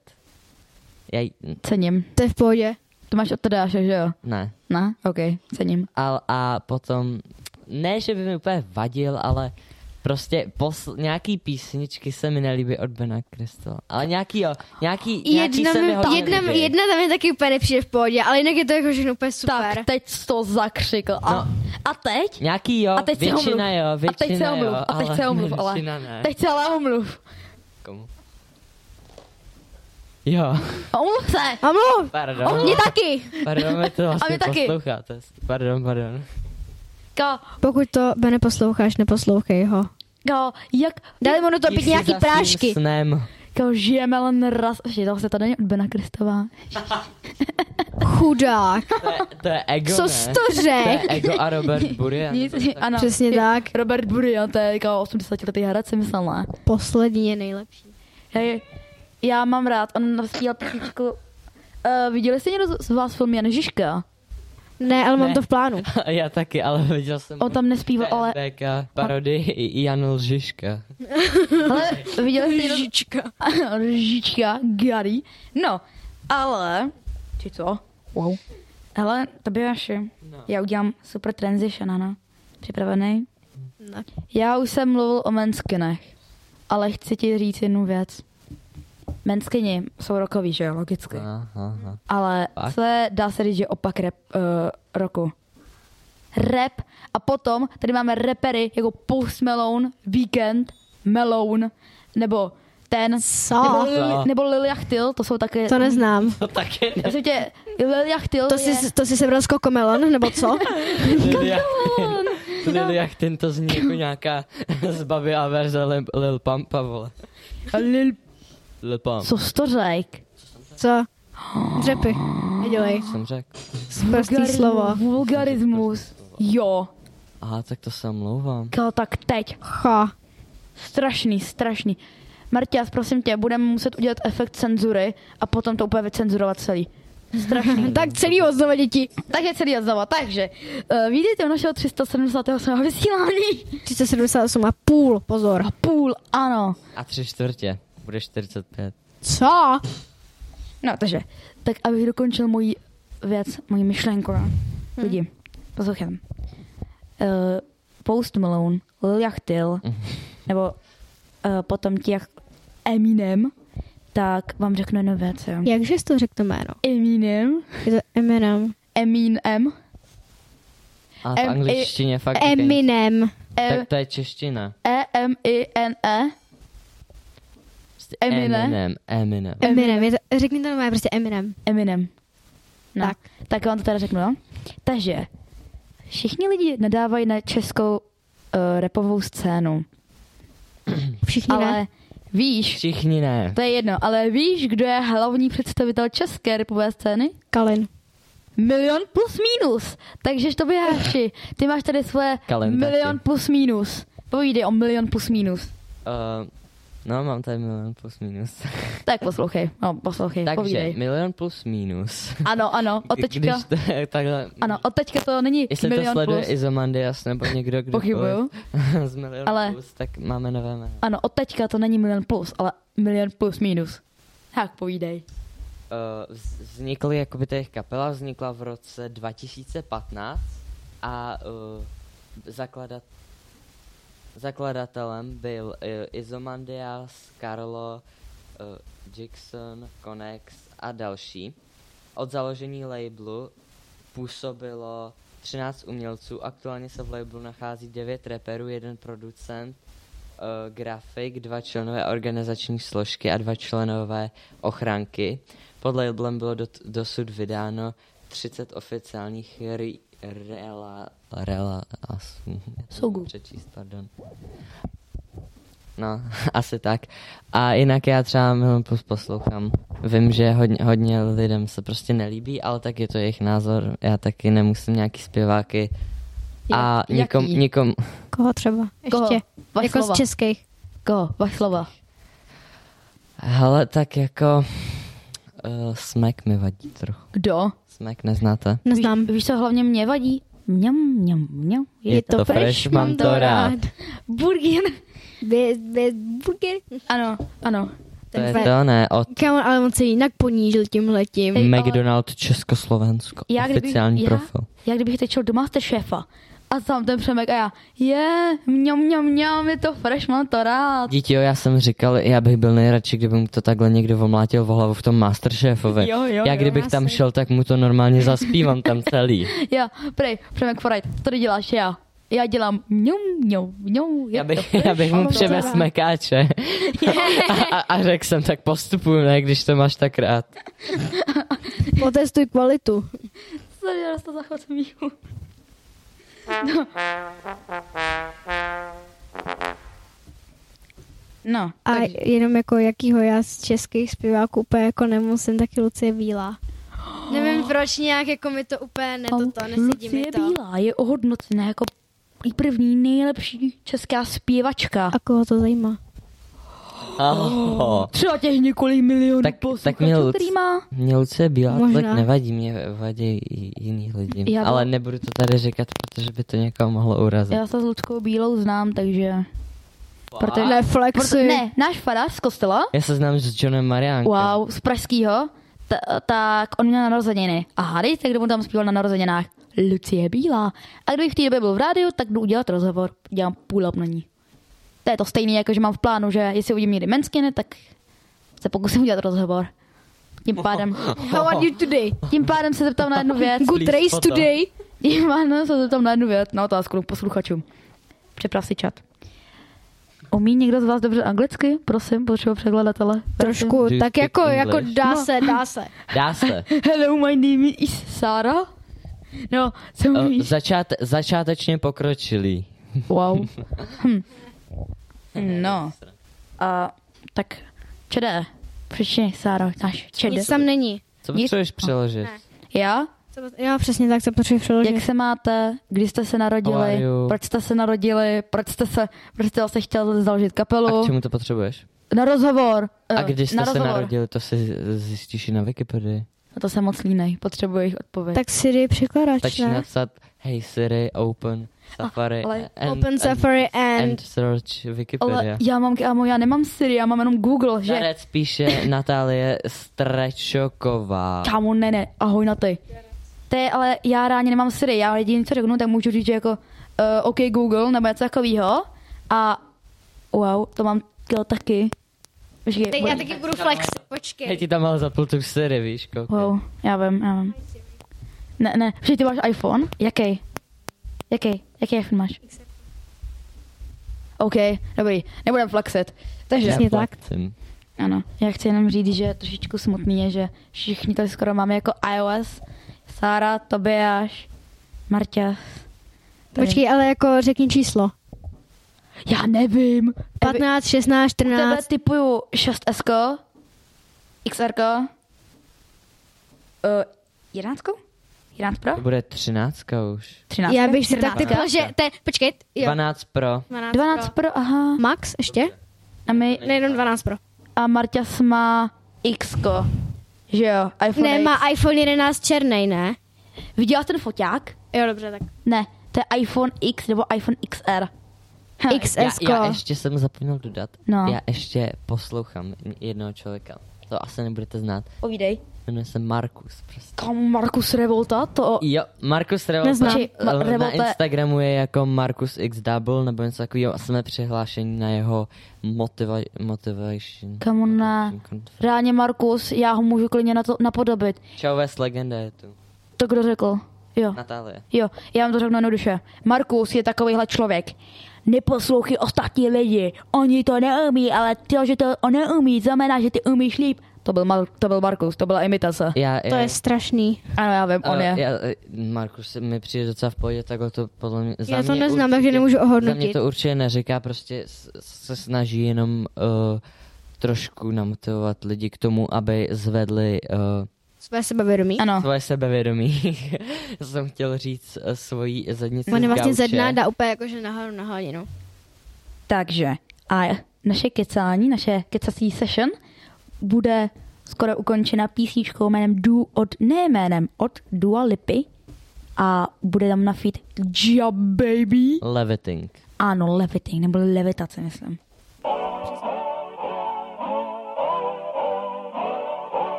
Já jí, Cením. To je v pohodě. To máš od Tadáše, že jo? ne. Ne? OK, cením. A, a potom, ne, že by mi úplně vadil, ale prostě posl- nějaký písničky se mi nelíbí od Bena Crystal. Ale nějaký, jo, nějaký, nějaký Jedna, se mi hodně jedna, líbí. jedna tam je taky úplně nepřijde v pohodě, ale jinak je to jako všechno úplně super. Tak, teď to zakřikl. A, No. a teď? Nějaký jo, A teď se většina omluv. jo, A teď většina se omluv. jo, A teď ale se omluv, ale. většina ne. Teď se ale omluv. Komu? Jo, Omluv se. Omluv! pardon. O mě taky. Pardon, my to vlastně mě taky. posloucháte. Pardon, pardon. Ka, Pokud to Bene posloucháš, neposlouchej ho. ka, jak... Dali mu pít si nějaký prášky. Snem. Ka, žijeme len raz. Ještě to se to není od Bena Kristová. Chudák. To je, to je ego, Co ne? jsi to To je řek? ego a Robert Burian. Nic, ano. Přesně tak. Robert Burian, to je ka 80 letý herec, si myslel, ne? Poslední je nejlepší. Hej, já mám rád, on naspíval písničku. Uh, viděli jste někdo z vás film Jan Žižka? Ne, ale mám Ne. to v plánu. Já taky, ale viděl jsem On tam nespíval, ale... BK, parodii Jan Lžiška. ale viděli jste někdo... Žička. Lžička, Gary. No, ale... Či co? Wow. Hele, Tobiáši, No. já udělám super transition, ano. Připravený? Ne. Já už jsem mluvil o menskinech. ale chci ti říct jednu věc. Menskyni jsou rokový, že jo, logicky. Aha, aha. Ale Fakt? co je, dá se říct, že opak rap, uh, roku. Rap a potom tady máme repery jako Post Malone, Weekend, Malone, nebo ten, Co? nebo, Lil, nebo Lil Yachtil, to jsou také... To neznám. To taky jsem tě, Lil Yachtil To je... jsi, to jsi sebral z Kokomelon, nebo co? Lil Yachtin to zní jako nějaká zbavila verze Lil, Lil Pumpa, vole. Lil... Pump. Co jsi to řek? Co? Dřepy. Nedělej. Jsem řekl. Prostý slovo. Vulgarismus. Jo. Aha, tak to se omlouvám. Kal, tak teď. Ha. Strašný, strašný. Marťas, prosím tě, budeme muset udělat efekt cenzury a potom to úplně vycenzurovat celý. Strašný. tak celý odznova děti. Takže celý odznova. Takže, uh, vítejte u našeho 378. vysílání. 378 a půl, pozor. A půl, ano. A tři čtvrtě. Bude 45. Co? No, takže, tak abych dokončil moji věc, moji myšlenku. No. Lidi, poslouchám. Uh, Post Malone, Lil Yachtil, nebo uh, potom těch Eminem, tak vám řeknu jednu věc, jo. Jakže jsi to řekl to jméno? Eminem. Je to Eminem. Eminem. A v M- angličtině fakt... Eminem. Tak to je čeština. E-M-I-N-E. Eminem. Eminem. Eminem. Eminem. Je to, řekni to normálně prostě Eminem. Eminem. No. Tak. Tak vám to teda řeknu, jo. Takže, všichni lidi nadávají na českou uh, repovou scénu. Všichni ale ne. víš, Všichni ne. to je jedno, ale víš, kdo je hlavní představitel české repové scény? Kalin. Milion plus minus. Takže to vyháši. Ty máš tady svoje Kalin taky. milion plus minus. Povídej o milion plus minus. Uh, no, mám tady milion plus minus. Tak poslouchej, no poslouchej, Takže povídej. milion plus minus. Ano, ano, od teďka, Když to takhle... ano, od teďka to není Jestli to milion sleduje plus. Izomandias nebo někdo, kdo Pochybuju. z milion Ale- plus, tak máme nové jméno. Ano, od teďka to není milion plus, ale milion plus minus. Tak povídej. Uh, vz- vznikly, jakoby těch kapela vznikla v roce 2015 a uh, zakladat, zakladatelem byl uh, Izomandias, Carlo, uh, Jackson, Connex a další. Od založení labelu působilo 13 umělců, aktuálně se v labelu nachází 9 reperů, jeden producent, uh, grafik, dva členové organizační složky a dva členové ochranky. Pod labelem bylo do, dosud vydáno 30 oficiálních re, rela, rela, as, Sougů. přečíst, pardon. No, asi tak. A jinak já třeba Plus poslouchám. Vím, že hodně, hodně lidem se prostě nelíbí, ale tak je to jejich názor. Já taky nemusím nějaký zpěváky. A Jak- nikom, jaký? nikom, Koho třeba? Ještě. Koho? Jako slova. z českých. Koho? Vaš slova. hele, tak jako uh, smek mi vadí trochu. Kdo? Smek neznáte? Neznám. Víš, víš, co hlavně mě vadí? Mňam, mňam, mňam. Je to fresh, mám to rád. Burgin. Bez, bez burger. Ano, ano. To je to, ne, od Kámo, ale on se jinak ponížil tímhletím. Ej, ale- McDonald Československo. Já kdybych, Oficiální já, profil. já kdybych teď šel do Masterchefa a tam ten Přemek a já, je, mňam, mňam, mňam, je to fresh, mám to rád. Dítě, jo, já jsem říkal, já bych byl nejradši, kdyby mu to takhle někdo omlátil v hlavu v tom Masterchefovi. Jo, jo, já jo, kdybych já tam šel, tak mu to normálně zaspívám tam celý. Já, prej, Přemek Forajt, to ty děláš, já. Já dělám mňam, mňam, je Já to bych, fresh, já bych mu to převez rád. smekáče. a, a, a řekl jsem, tak postupuju, ne, když to máš tak rád. Potestuj kvalitu. Sorry, já to zachod smíchu. No. No, A takže. jenom jako jakýho já z českých zpěváků úplně jako nemusím, taky Lucie Bílá. Nevím proč nějak jako mi to úplně ne toto, nesedí mi Lucie to. Bílá je ohodnocená jako i první nejlepší česká zpěvačka. A koho to zajímá? Oh. Třeba těch několik milionů Tak, tak posluchačů, mě, Luc, který má. mě Lucie Bílá Možná. tak nevadí, mě vadí i jiný lidi. Já Ale nebudu to tady říkat, protože by to někoho mohlo urazit. Já se s Luckou Bílou znám, takže... Protože, Neflexuj. proto, ne, náš farář z kostela, Já se znám s Johnem Mariánkem. wow, z pražskýho, ta, tak on měl narozeniny. A hádejte, kdo mu tam zpíval na narozeninách? Lucie Bílá. A kdybych v té době byl v rádiu, tak jdu udělat rozhovor. Dělám půl na ní. To je to stejné, jako že mám v plánu, že jestli uvidím někdy menskiny, tak se pokusím udělat rozhovor. Tím pádem... How are you today? Tím pádem se zeptám na jednu věc. Good race today. Tím pádem se zeptám na jednu věc, na otázku posluchačům. Připrav si čat. Umí někdo z vás dobře anglicky? Prosím, potřebuji překladatele. Trošku, tak jako, jako English? dá No. se, dá se. Dá se. Hello, my name is Sarah. No, co O, umíš? začáte, začátečně pokročilý. Wow. Hm. No. A tak, čede. Přečti, Sáro, náš čede. Nic tam není. Co Nic- potřebuješ přeložit? Já? Já přesně tak, co potřebuji přeložit. Jak se máte? Kdy jste se narodili? Proč jste se narodili? Proč jste se, proč jste vlastně chtěl založit A kapelu? k čemu to potřebuješ? Na rozhovor. A Eh, když jste na se rozhovor. narodili, to si zjistíš i na Wikipedii. No to jsem moc línej, potřebuji jejich odpověď. Tak Siri překladač, Stačí ne? napsat Hey Siri, open Safari ale- and, Open Safari and... and search Wikipedia. Ale já mám, kámo, já nemám Siri, já mám jenom Google, že? Darec píše Natálie Strečoková. Kámo, ne, ne, ahoj na ty. To je, ale já ráně nemám Siri, já jediný, co řeknu, tak můžu říct, že jako uh, OK Google, nebo něco takového. A wow, to mám taky. Počkej, Teď já taky budu flexit, počkej. Hej, ti tam mal zapl tu Siri, víš, koukej. Wow, já vím, já vím. Ne, ne, počkej, ty máš iPhone? Jaký? Jaký? Jaký iPhone máš? OK, dobrý, nebudem flexit. Takže, Já flexím. ano, já chci jenom říct, že trošičku smutný je, že všichni tady skoro máme jako iOS. Sára, Tobiáš, Marta. Počkej, ale jako řekni číslo. Já nevím. 15, 16, U tebe 14. typuju 6S, XR, uh, 11? 11 Pro? To bude třináctka už. 13. Já bych si tak 14. typla, že... Te, počkej, jo. 12 pro. 12, 12 Pro, aha. Max ještě? A my, Nejenom 12 Pro. a Marťas má X, že jo, iPhone Ne, X. má iPhone 11 černej, ne? Viděla jsi ten foťák? Jo, dobře, tak. Ne, to je iPhone X nebo iPhone XR. XS. Já, já ještě jsem zapomněl dodat. No. Já ještě poslouchám jednoho člověka. To asi nebudete znát. Povídej. Jmenuje se Markus. Prostě. Kam Markus Revolta? To... Jo, Markus Revolta. Neznám. eh, Ma- Na Revolta- Instagramu je jako Markus X Double nebo něco takového a jsme přihlášení na jeho motiva- motivation. Kamu ne. Reálně Markus, já ho můžu klidně na to napodobit. Čau, Ves, legenda je tu. To kdo řekl? Jo. Natálie. Jo, já vám to řeknu jednoduše. Markus je takovýhle člověk. Neposlouchej ostatní lidi. Oni to neumí, ale to, že to on neumí, znamená, že ty umíš líp. To byl, Mar- to byl Markus, to byla imitace. Já, To je strašný. Ano, já vím, on je. Já, Markus mi přijde docela v pohodě, tak to podle mě... za Já to mě neznám, určitě- takže nemůžu Za mě ohodnotit. to určitě neříká, prostě se snaží jenom uh, trošku namotivovat lidi k tomu, aby zvedli uh, Své sebevědomí. Ano. svoje sebevědomí. jsem chtěl říct uh, svoji zadnici On je vlastně ze gauče. dna dá úplně jakože nahoru na hladinu. Takže a naše kecání, naše kecací session bude skoro ukončena písničkou jménem Du od, ne jménem, od Dua Lipy a bude tam na feed Ja Baby. Leviting. Ano, levitating, nebo levitace, myslím. If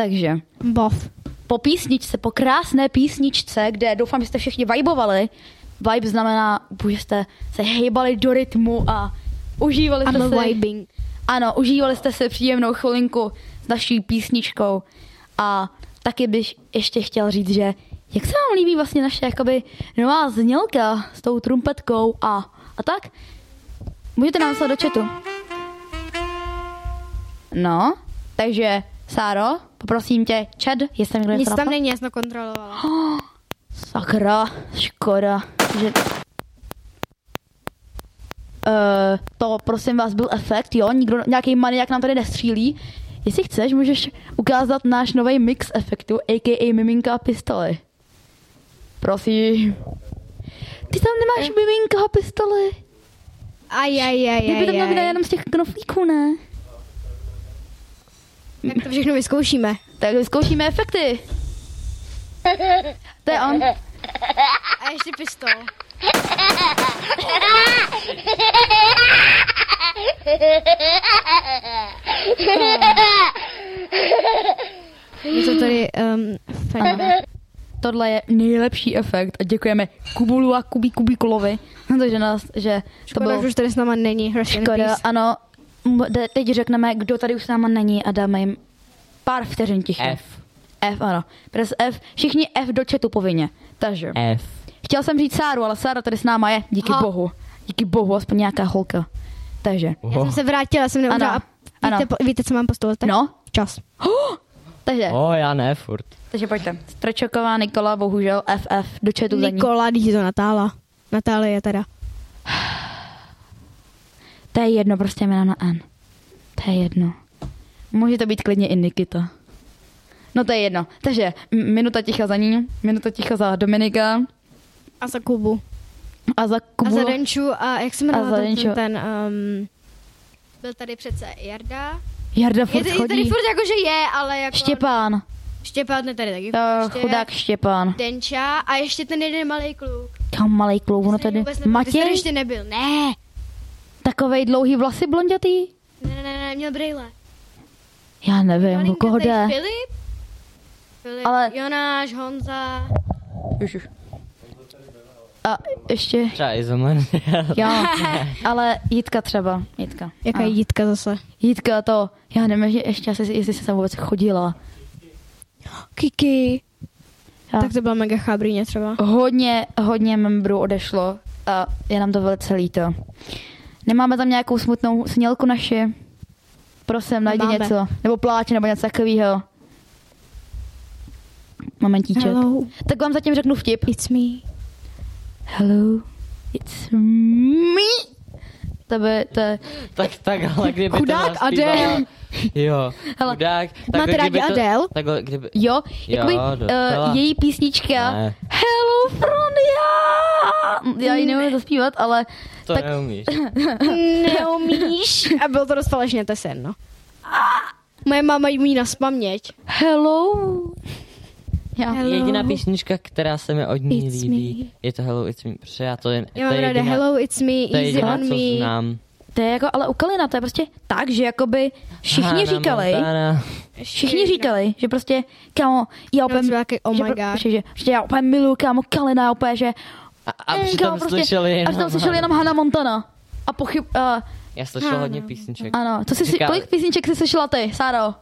Takže. Bov. Po písničce, po krásné písničce, kde doufám, že jste všichni vibovali. Vibe znamená, že jste se hejbali do rytmu a užívali jste I'm si... vibing. Ano, užívali jste si příjemnou chvilinku s naší písničkou. A taky bych ještě chtěl říct, že jak se vám líbí vlastně naše jakoby nová znělka s tou trumpetkou a, a tak? Můžete nám psát do chatu. No, takže Sáro, poprosím tě, chat, jestli tam někdo Nic tam není, já jsem to kontrolovala. Sakra, škoda, že... Uh, to prosím vás byl efekt, jo? Nikdo, nějaký maniak nám tady nestřílí. Jestli chceš, můžeš ukázat náš nový mix efektu, a.k.a. miminka a pistoli. Prosím. Ty tam nemáš miminka a pistoli. Aj, aj, aj, Kdyby to aj, měl aj. jenom z těch knoflíků, ne? Tak to všechno vyzkoušíme. Tak vyzkoušíme efekty. To je on. A ještě pistol. Je to tady um. Tohle je nejlepší efekt a děkujeme Kubulu a Kubí Kubíkulovi, že nás, že to Škoda, bylo... že už tady s náma není. Škoda, ano. Teď řekneme, kdo tady už s náma není a dáme jim pár vteřin ticha. F. F, ano. Pres F. Všichni F do chatu povinně. Takže. F. Chtěl jsem říct Sáru, ale Sára tady s náma je. Díky Aha. bohu. Díky bohu, aspoň nějaká holka. Takže. Já jsem se vrátila, jsem neudělala. Ano, A ano. Víte, po- víte, co mám postovat? No. Čas. Takže. O, já ne, furt. Takže pojďte. Strečoková Nikola, bohužel FF do chatu za ní. Nikola, když to Natála. Natálie je teda. To je jedno, prostě jméno na N. To je jedno. Může to být klidně i Nikita. No to je jedno. Takže minuta ticha za ní, minuta ticha za Dominika A za Kubu. a za Kubu. A za Denču a jak se jmenoval za ten, ten, ten um, byl tady přece Jarda. Jarda Je, furt je chodí. tady furt jako, že je, ale jako... Štěpán. Štěpán je tady taky. To ještě chudák Štěpán. Denča a ještě ten jeden malý kluk. Kam malý kluk, ono tady. Matěj? ještě nebyl. Ne. Takovej dlouhý vlasy blondětý? Ne, ne, ne, ne, měl brýle. Já nevím, o koho jde. Filip? Filip, Ale-. Jonáš, Honza. Ježiš. A ještě, Třeba Izoman. jo, ale Jitka třeba, Jitka. Jaká Ano. je Jitka zase? Jitka to, já nevím, že ještě asi, jestli se tam vůbec chodila. Kiki. Já. Tak to byla mega chábrýně třeba. Hodně, hodně membrů odešlo a je nám to velice líto. Nemáme tam nějakou smutnou snělku naši? Prosím, najdi Máme. něco. Nebo pláč, nebo něco takového. Momentíček. Hello. Tak vám zatím řeknu vtip. It's me. Hello, it's me. To by, to je... tak, tak, ale kdyby Chudák to Adele. Jo, Hele, chudák. máte rádi Adele? Takhle, kdyby... Jo, jakoby Jo, uh, její písnička Ne. Hello Fronia! Já ji nemůžu zaspívat, ale To tak, neumíš. Neumíš. A bylo to dost falešně, to je sen, no. Moje máma jí umí na spaměť. Hello. Já. Hello. Jediná písnička, která se mi od ní It's líbí, me. je to Hello It's Me, protože já to jen, Já to mám je ráda jediná, Hello, it's me, to je easy jediná, on co me. znám. To je jako, ale u Kalina, to je prostě tak, že jakoby všichni Hannah říkali, Montana. Všichni říkali, že prostě, kámo, já úplně, třeba jaký, oh že, my pro- God. že, že, že já úplně miluju, kámo, Kalina, úplně, že... A, a Mm, přitom kámo, slyšeli A jenom... přitom slyšeli jenom Hannah Montana. A pochyb... Uh, Já slyšel hodně písniček. ano, co jsi, kolik písniček jsi slyšela ty, Sáro?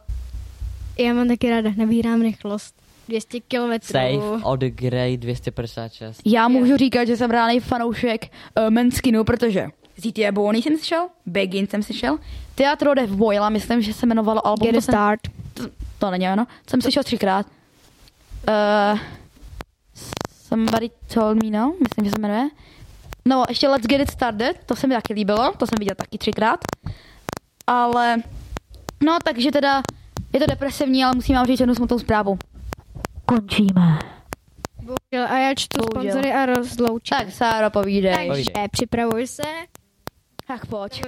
Já mám taky ráda, nabírám rychlost. 200 kilometrů. Safe od Grey 256. Já můžu říkat, že jsem reálný fanoušek uh, Menskinu, protože ZT Boney jsem slyšel, Begin jsem slyšel, Teatro de Voila, myslím, že se jmenovalo album. Get to a jsem- start. To, to není ono, jsem slyšel třikrát. Uh, somebody told me no, myslím, že se jmenuje. No, ještě Let's Get It Started, to se mi taky líbilo, to jsem viděla taky třikrát. Ale, no, takže teda je to depresivní, ale musím vám říct jednu smutnou zprávu. Končíme. Bohužel, a já čtu Bohužel. sponzory a rozloučím. Tak, Sáro, povídej. Takže připravuj se. Tak pojď.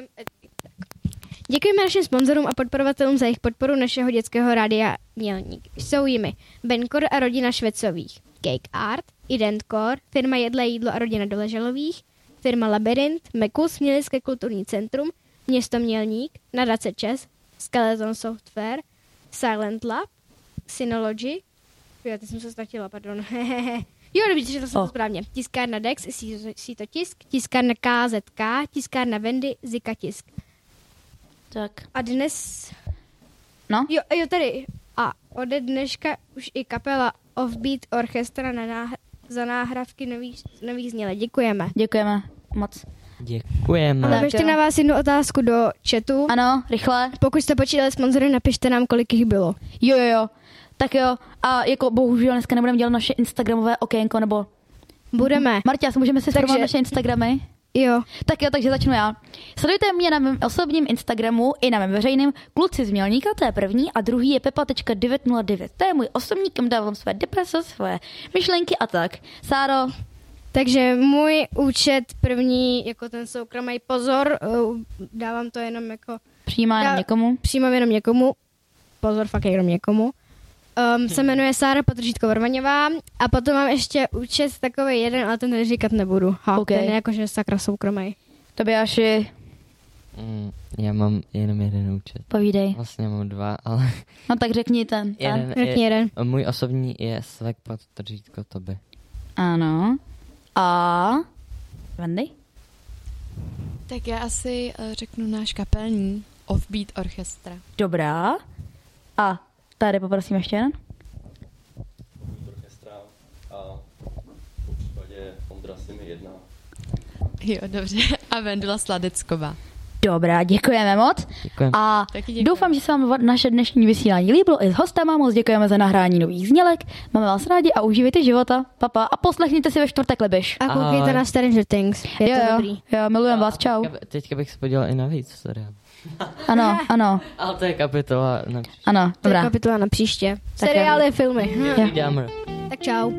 Děkujeme našim sponzorům a podporovatelům za jejich podporu našeho dětského rádia Mělník. Jsou jimi Benkor a rodina Švecových, Cake Art, Identcore, firma Jedlé jídlo a rodina Doleželových, firma Labyrint, Mekus, Mělické kulturní centrum, město Mělník, nadace Čes, Skeleton Software, Silent Lab, Synology, jo, ty jsem se ztratila, pardon. jo, dobře, že to jsem to správně. Tiskárna Dex, Sito Tisk, tiskárna KZK, tiskárna Vendy, Zika Tisk. Tak. A dnes... No? Jo, jo, tady. A ode dneška už i kapela Offbeat Orchestra na náh- za náhrávky nových, nových zněle. Děkujeme. Děkujeme moc. Děkujeme. Ale ještě na vás jednu otázku do chatu. Ano, rychle. Pokud jste počítali sponzory, napište nám, kolik jich bylo. Jo, jo, jo. Tak jo, a jako bohužel dneska nebudeme dělat naše Instagramové okénko, nebo... Budeme. Marta, můžeme si Takže- naše Instagramy? Jo. Tak jo, takže začnu já. Sledujte mě na mém osobním Instagramu i na mém veřejném Kluci z Mělníka, to je první, a druhý je pepa.909. To je můj osobní, kam dávám své deprese, své myšlenky a tak. Sáro, Takže můj účet první, jako ten soukromý pozor, eh, dávám to jenom jako... přijímá jenom Dá- někomu. Přijímám jenom někomu. Pozor, fakt jenom někomu. Um, se jmenuje Sára Patržítko Vorvaňová a potom mám ještě účet takový jeden, ale ten tady říkat nebudu. Ha, OK. Ten je jakože sakra soukromý. Tobiáši, Mm, já mám jenom jeden účet. povídej. Vlastně mám dva, ale No tak řekni ten. ten. jeden, Řekni jeden. Můj osobní je svek pod tržítko toby. Ano. A... Wendy? Tak já asi eh, řeknu náš kapelní Offbeat Orchestra. Dobrá. A tady poprosím ještě jeden. Orchestra a po případě Ondra si mi jedna. Jo, dobře. A Vendula Sladecková. Dobrá, děkujeme moc. Děkujeme. A děkujeme. doufám, že se vám naše dnešní vysílání líbilo i s hostama. Moc děkujeme za nahrání nových znělek. Máme vás rádi a užívejte života. Papa. A poslechněte si ve čtvrtek Libiš. A koukejte Ahoj. na Stranger Things. Je jo, to jo, dobrý. jo, milujem vás, čau. Teďka, teďka bych se podělal i navíc, sorry. Ano, ano, Ale to je kapitola na ano, To je dobrá. kapitola na příště. Tak jo. Seriály, filmy. Hm. Dáme. Tak čau.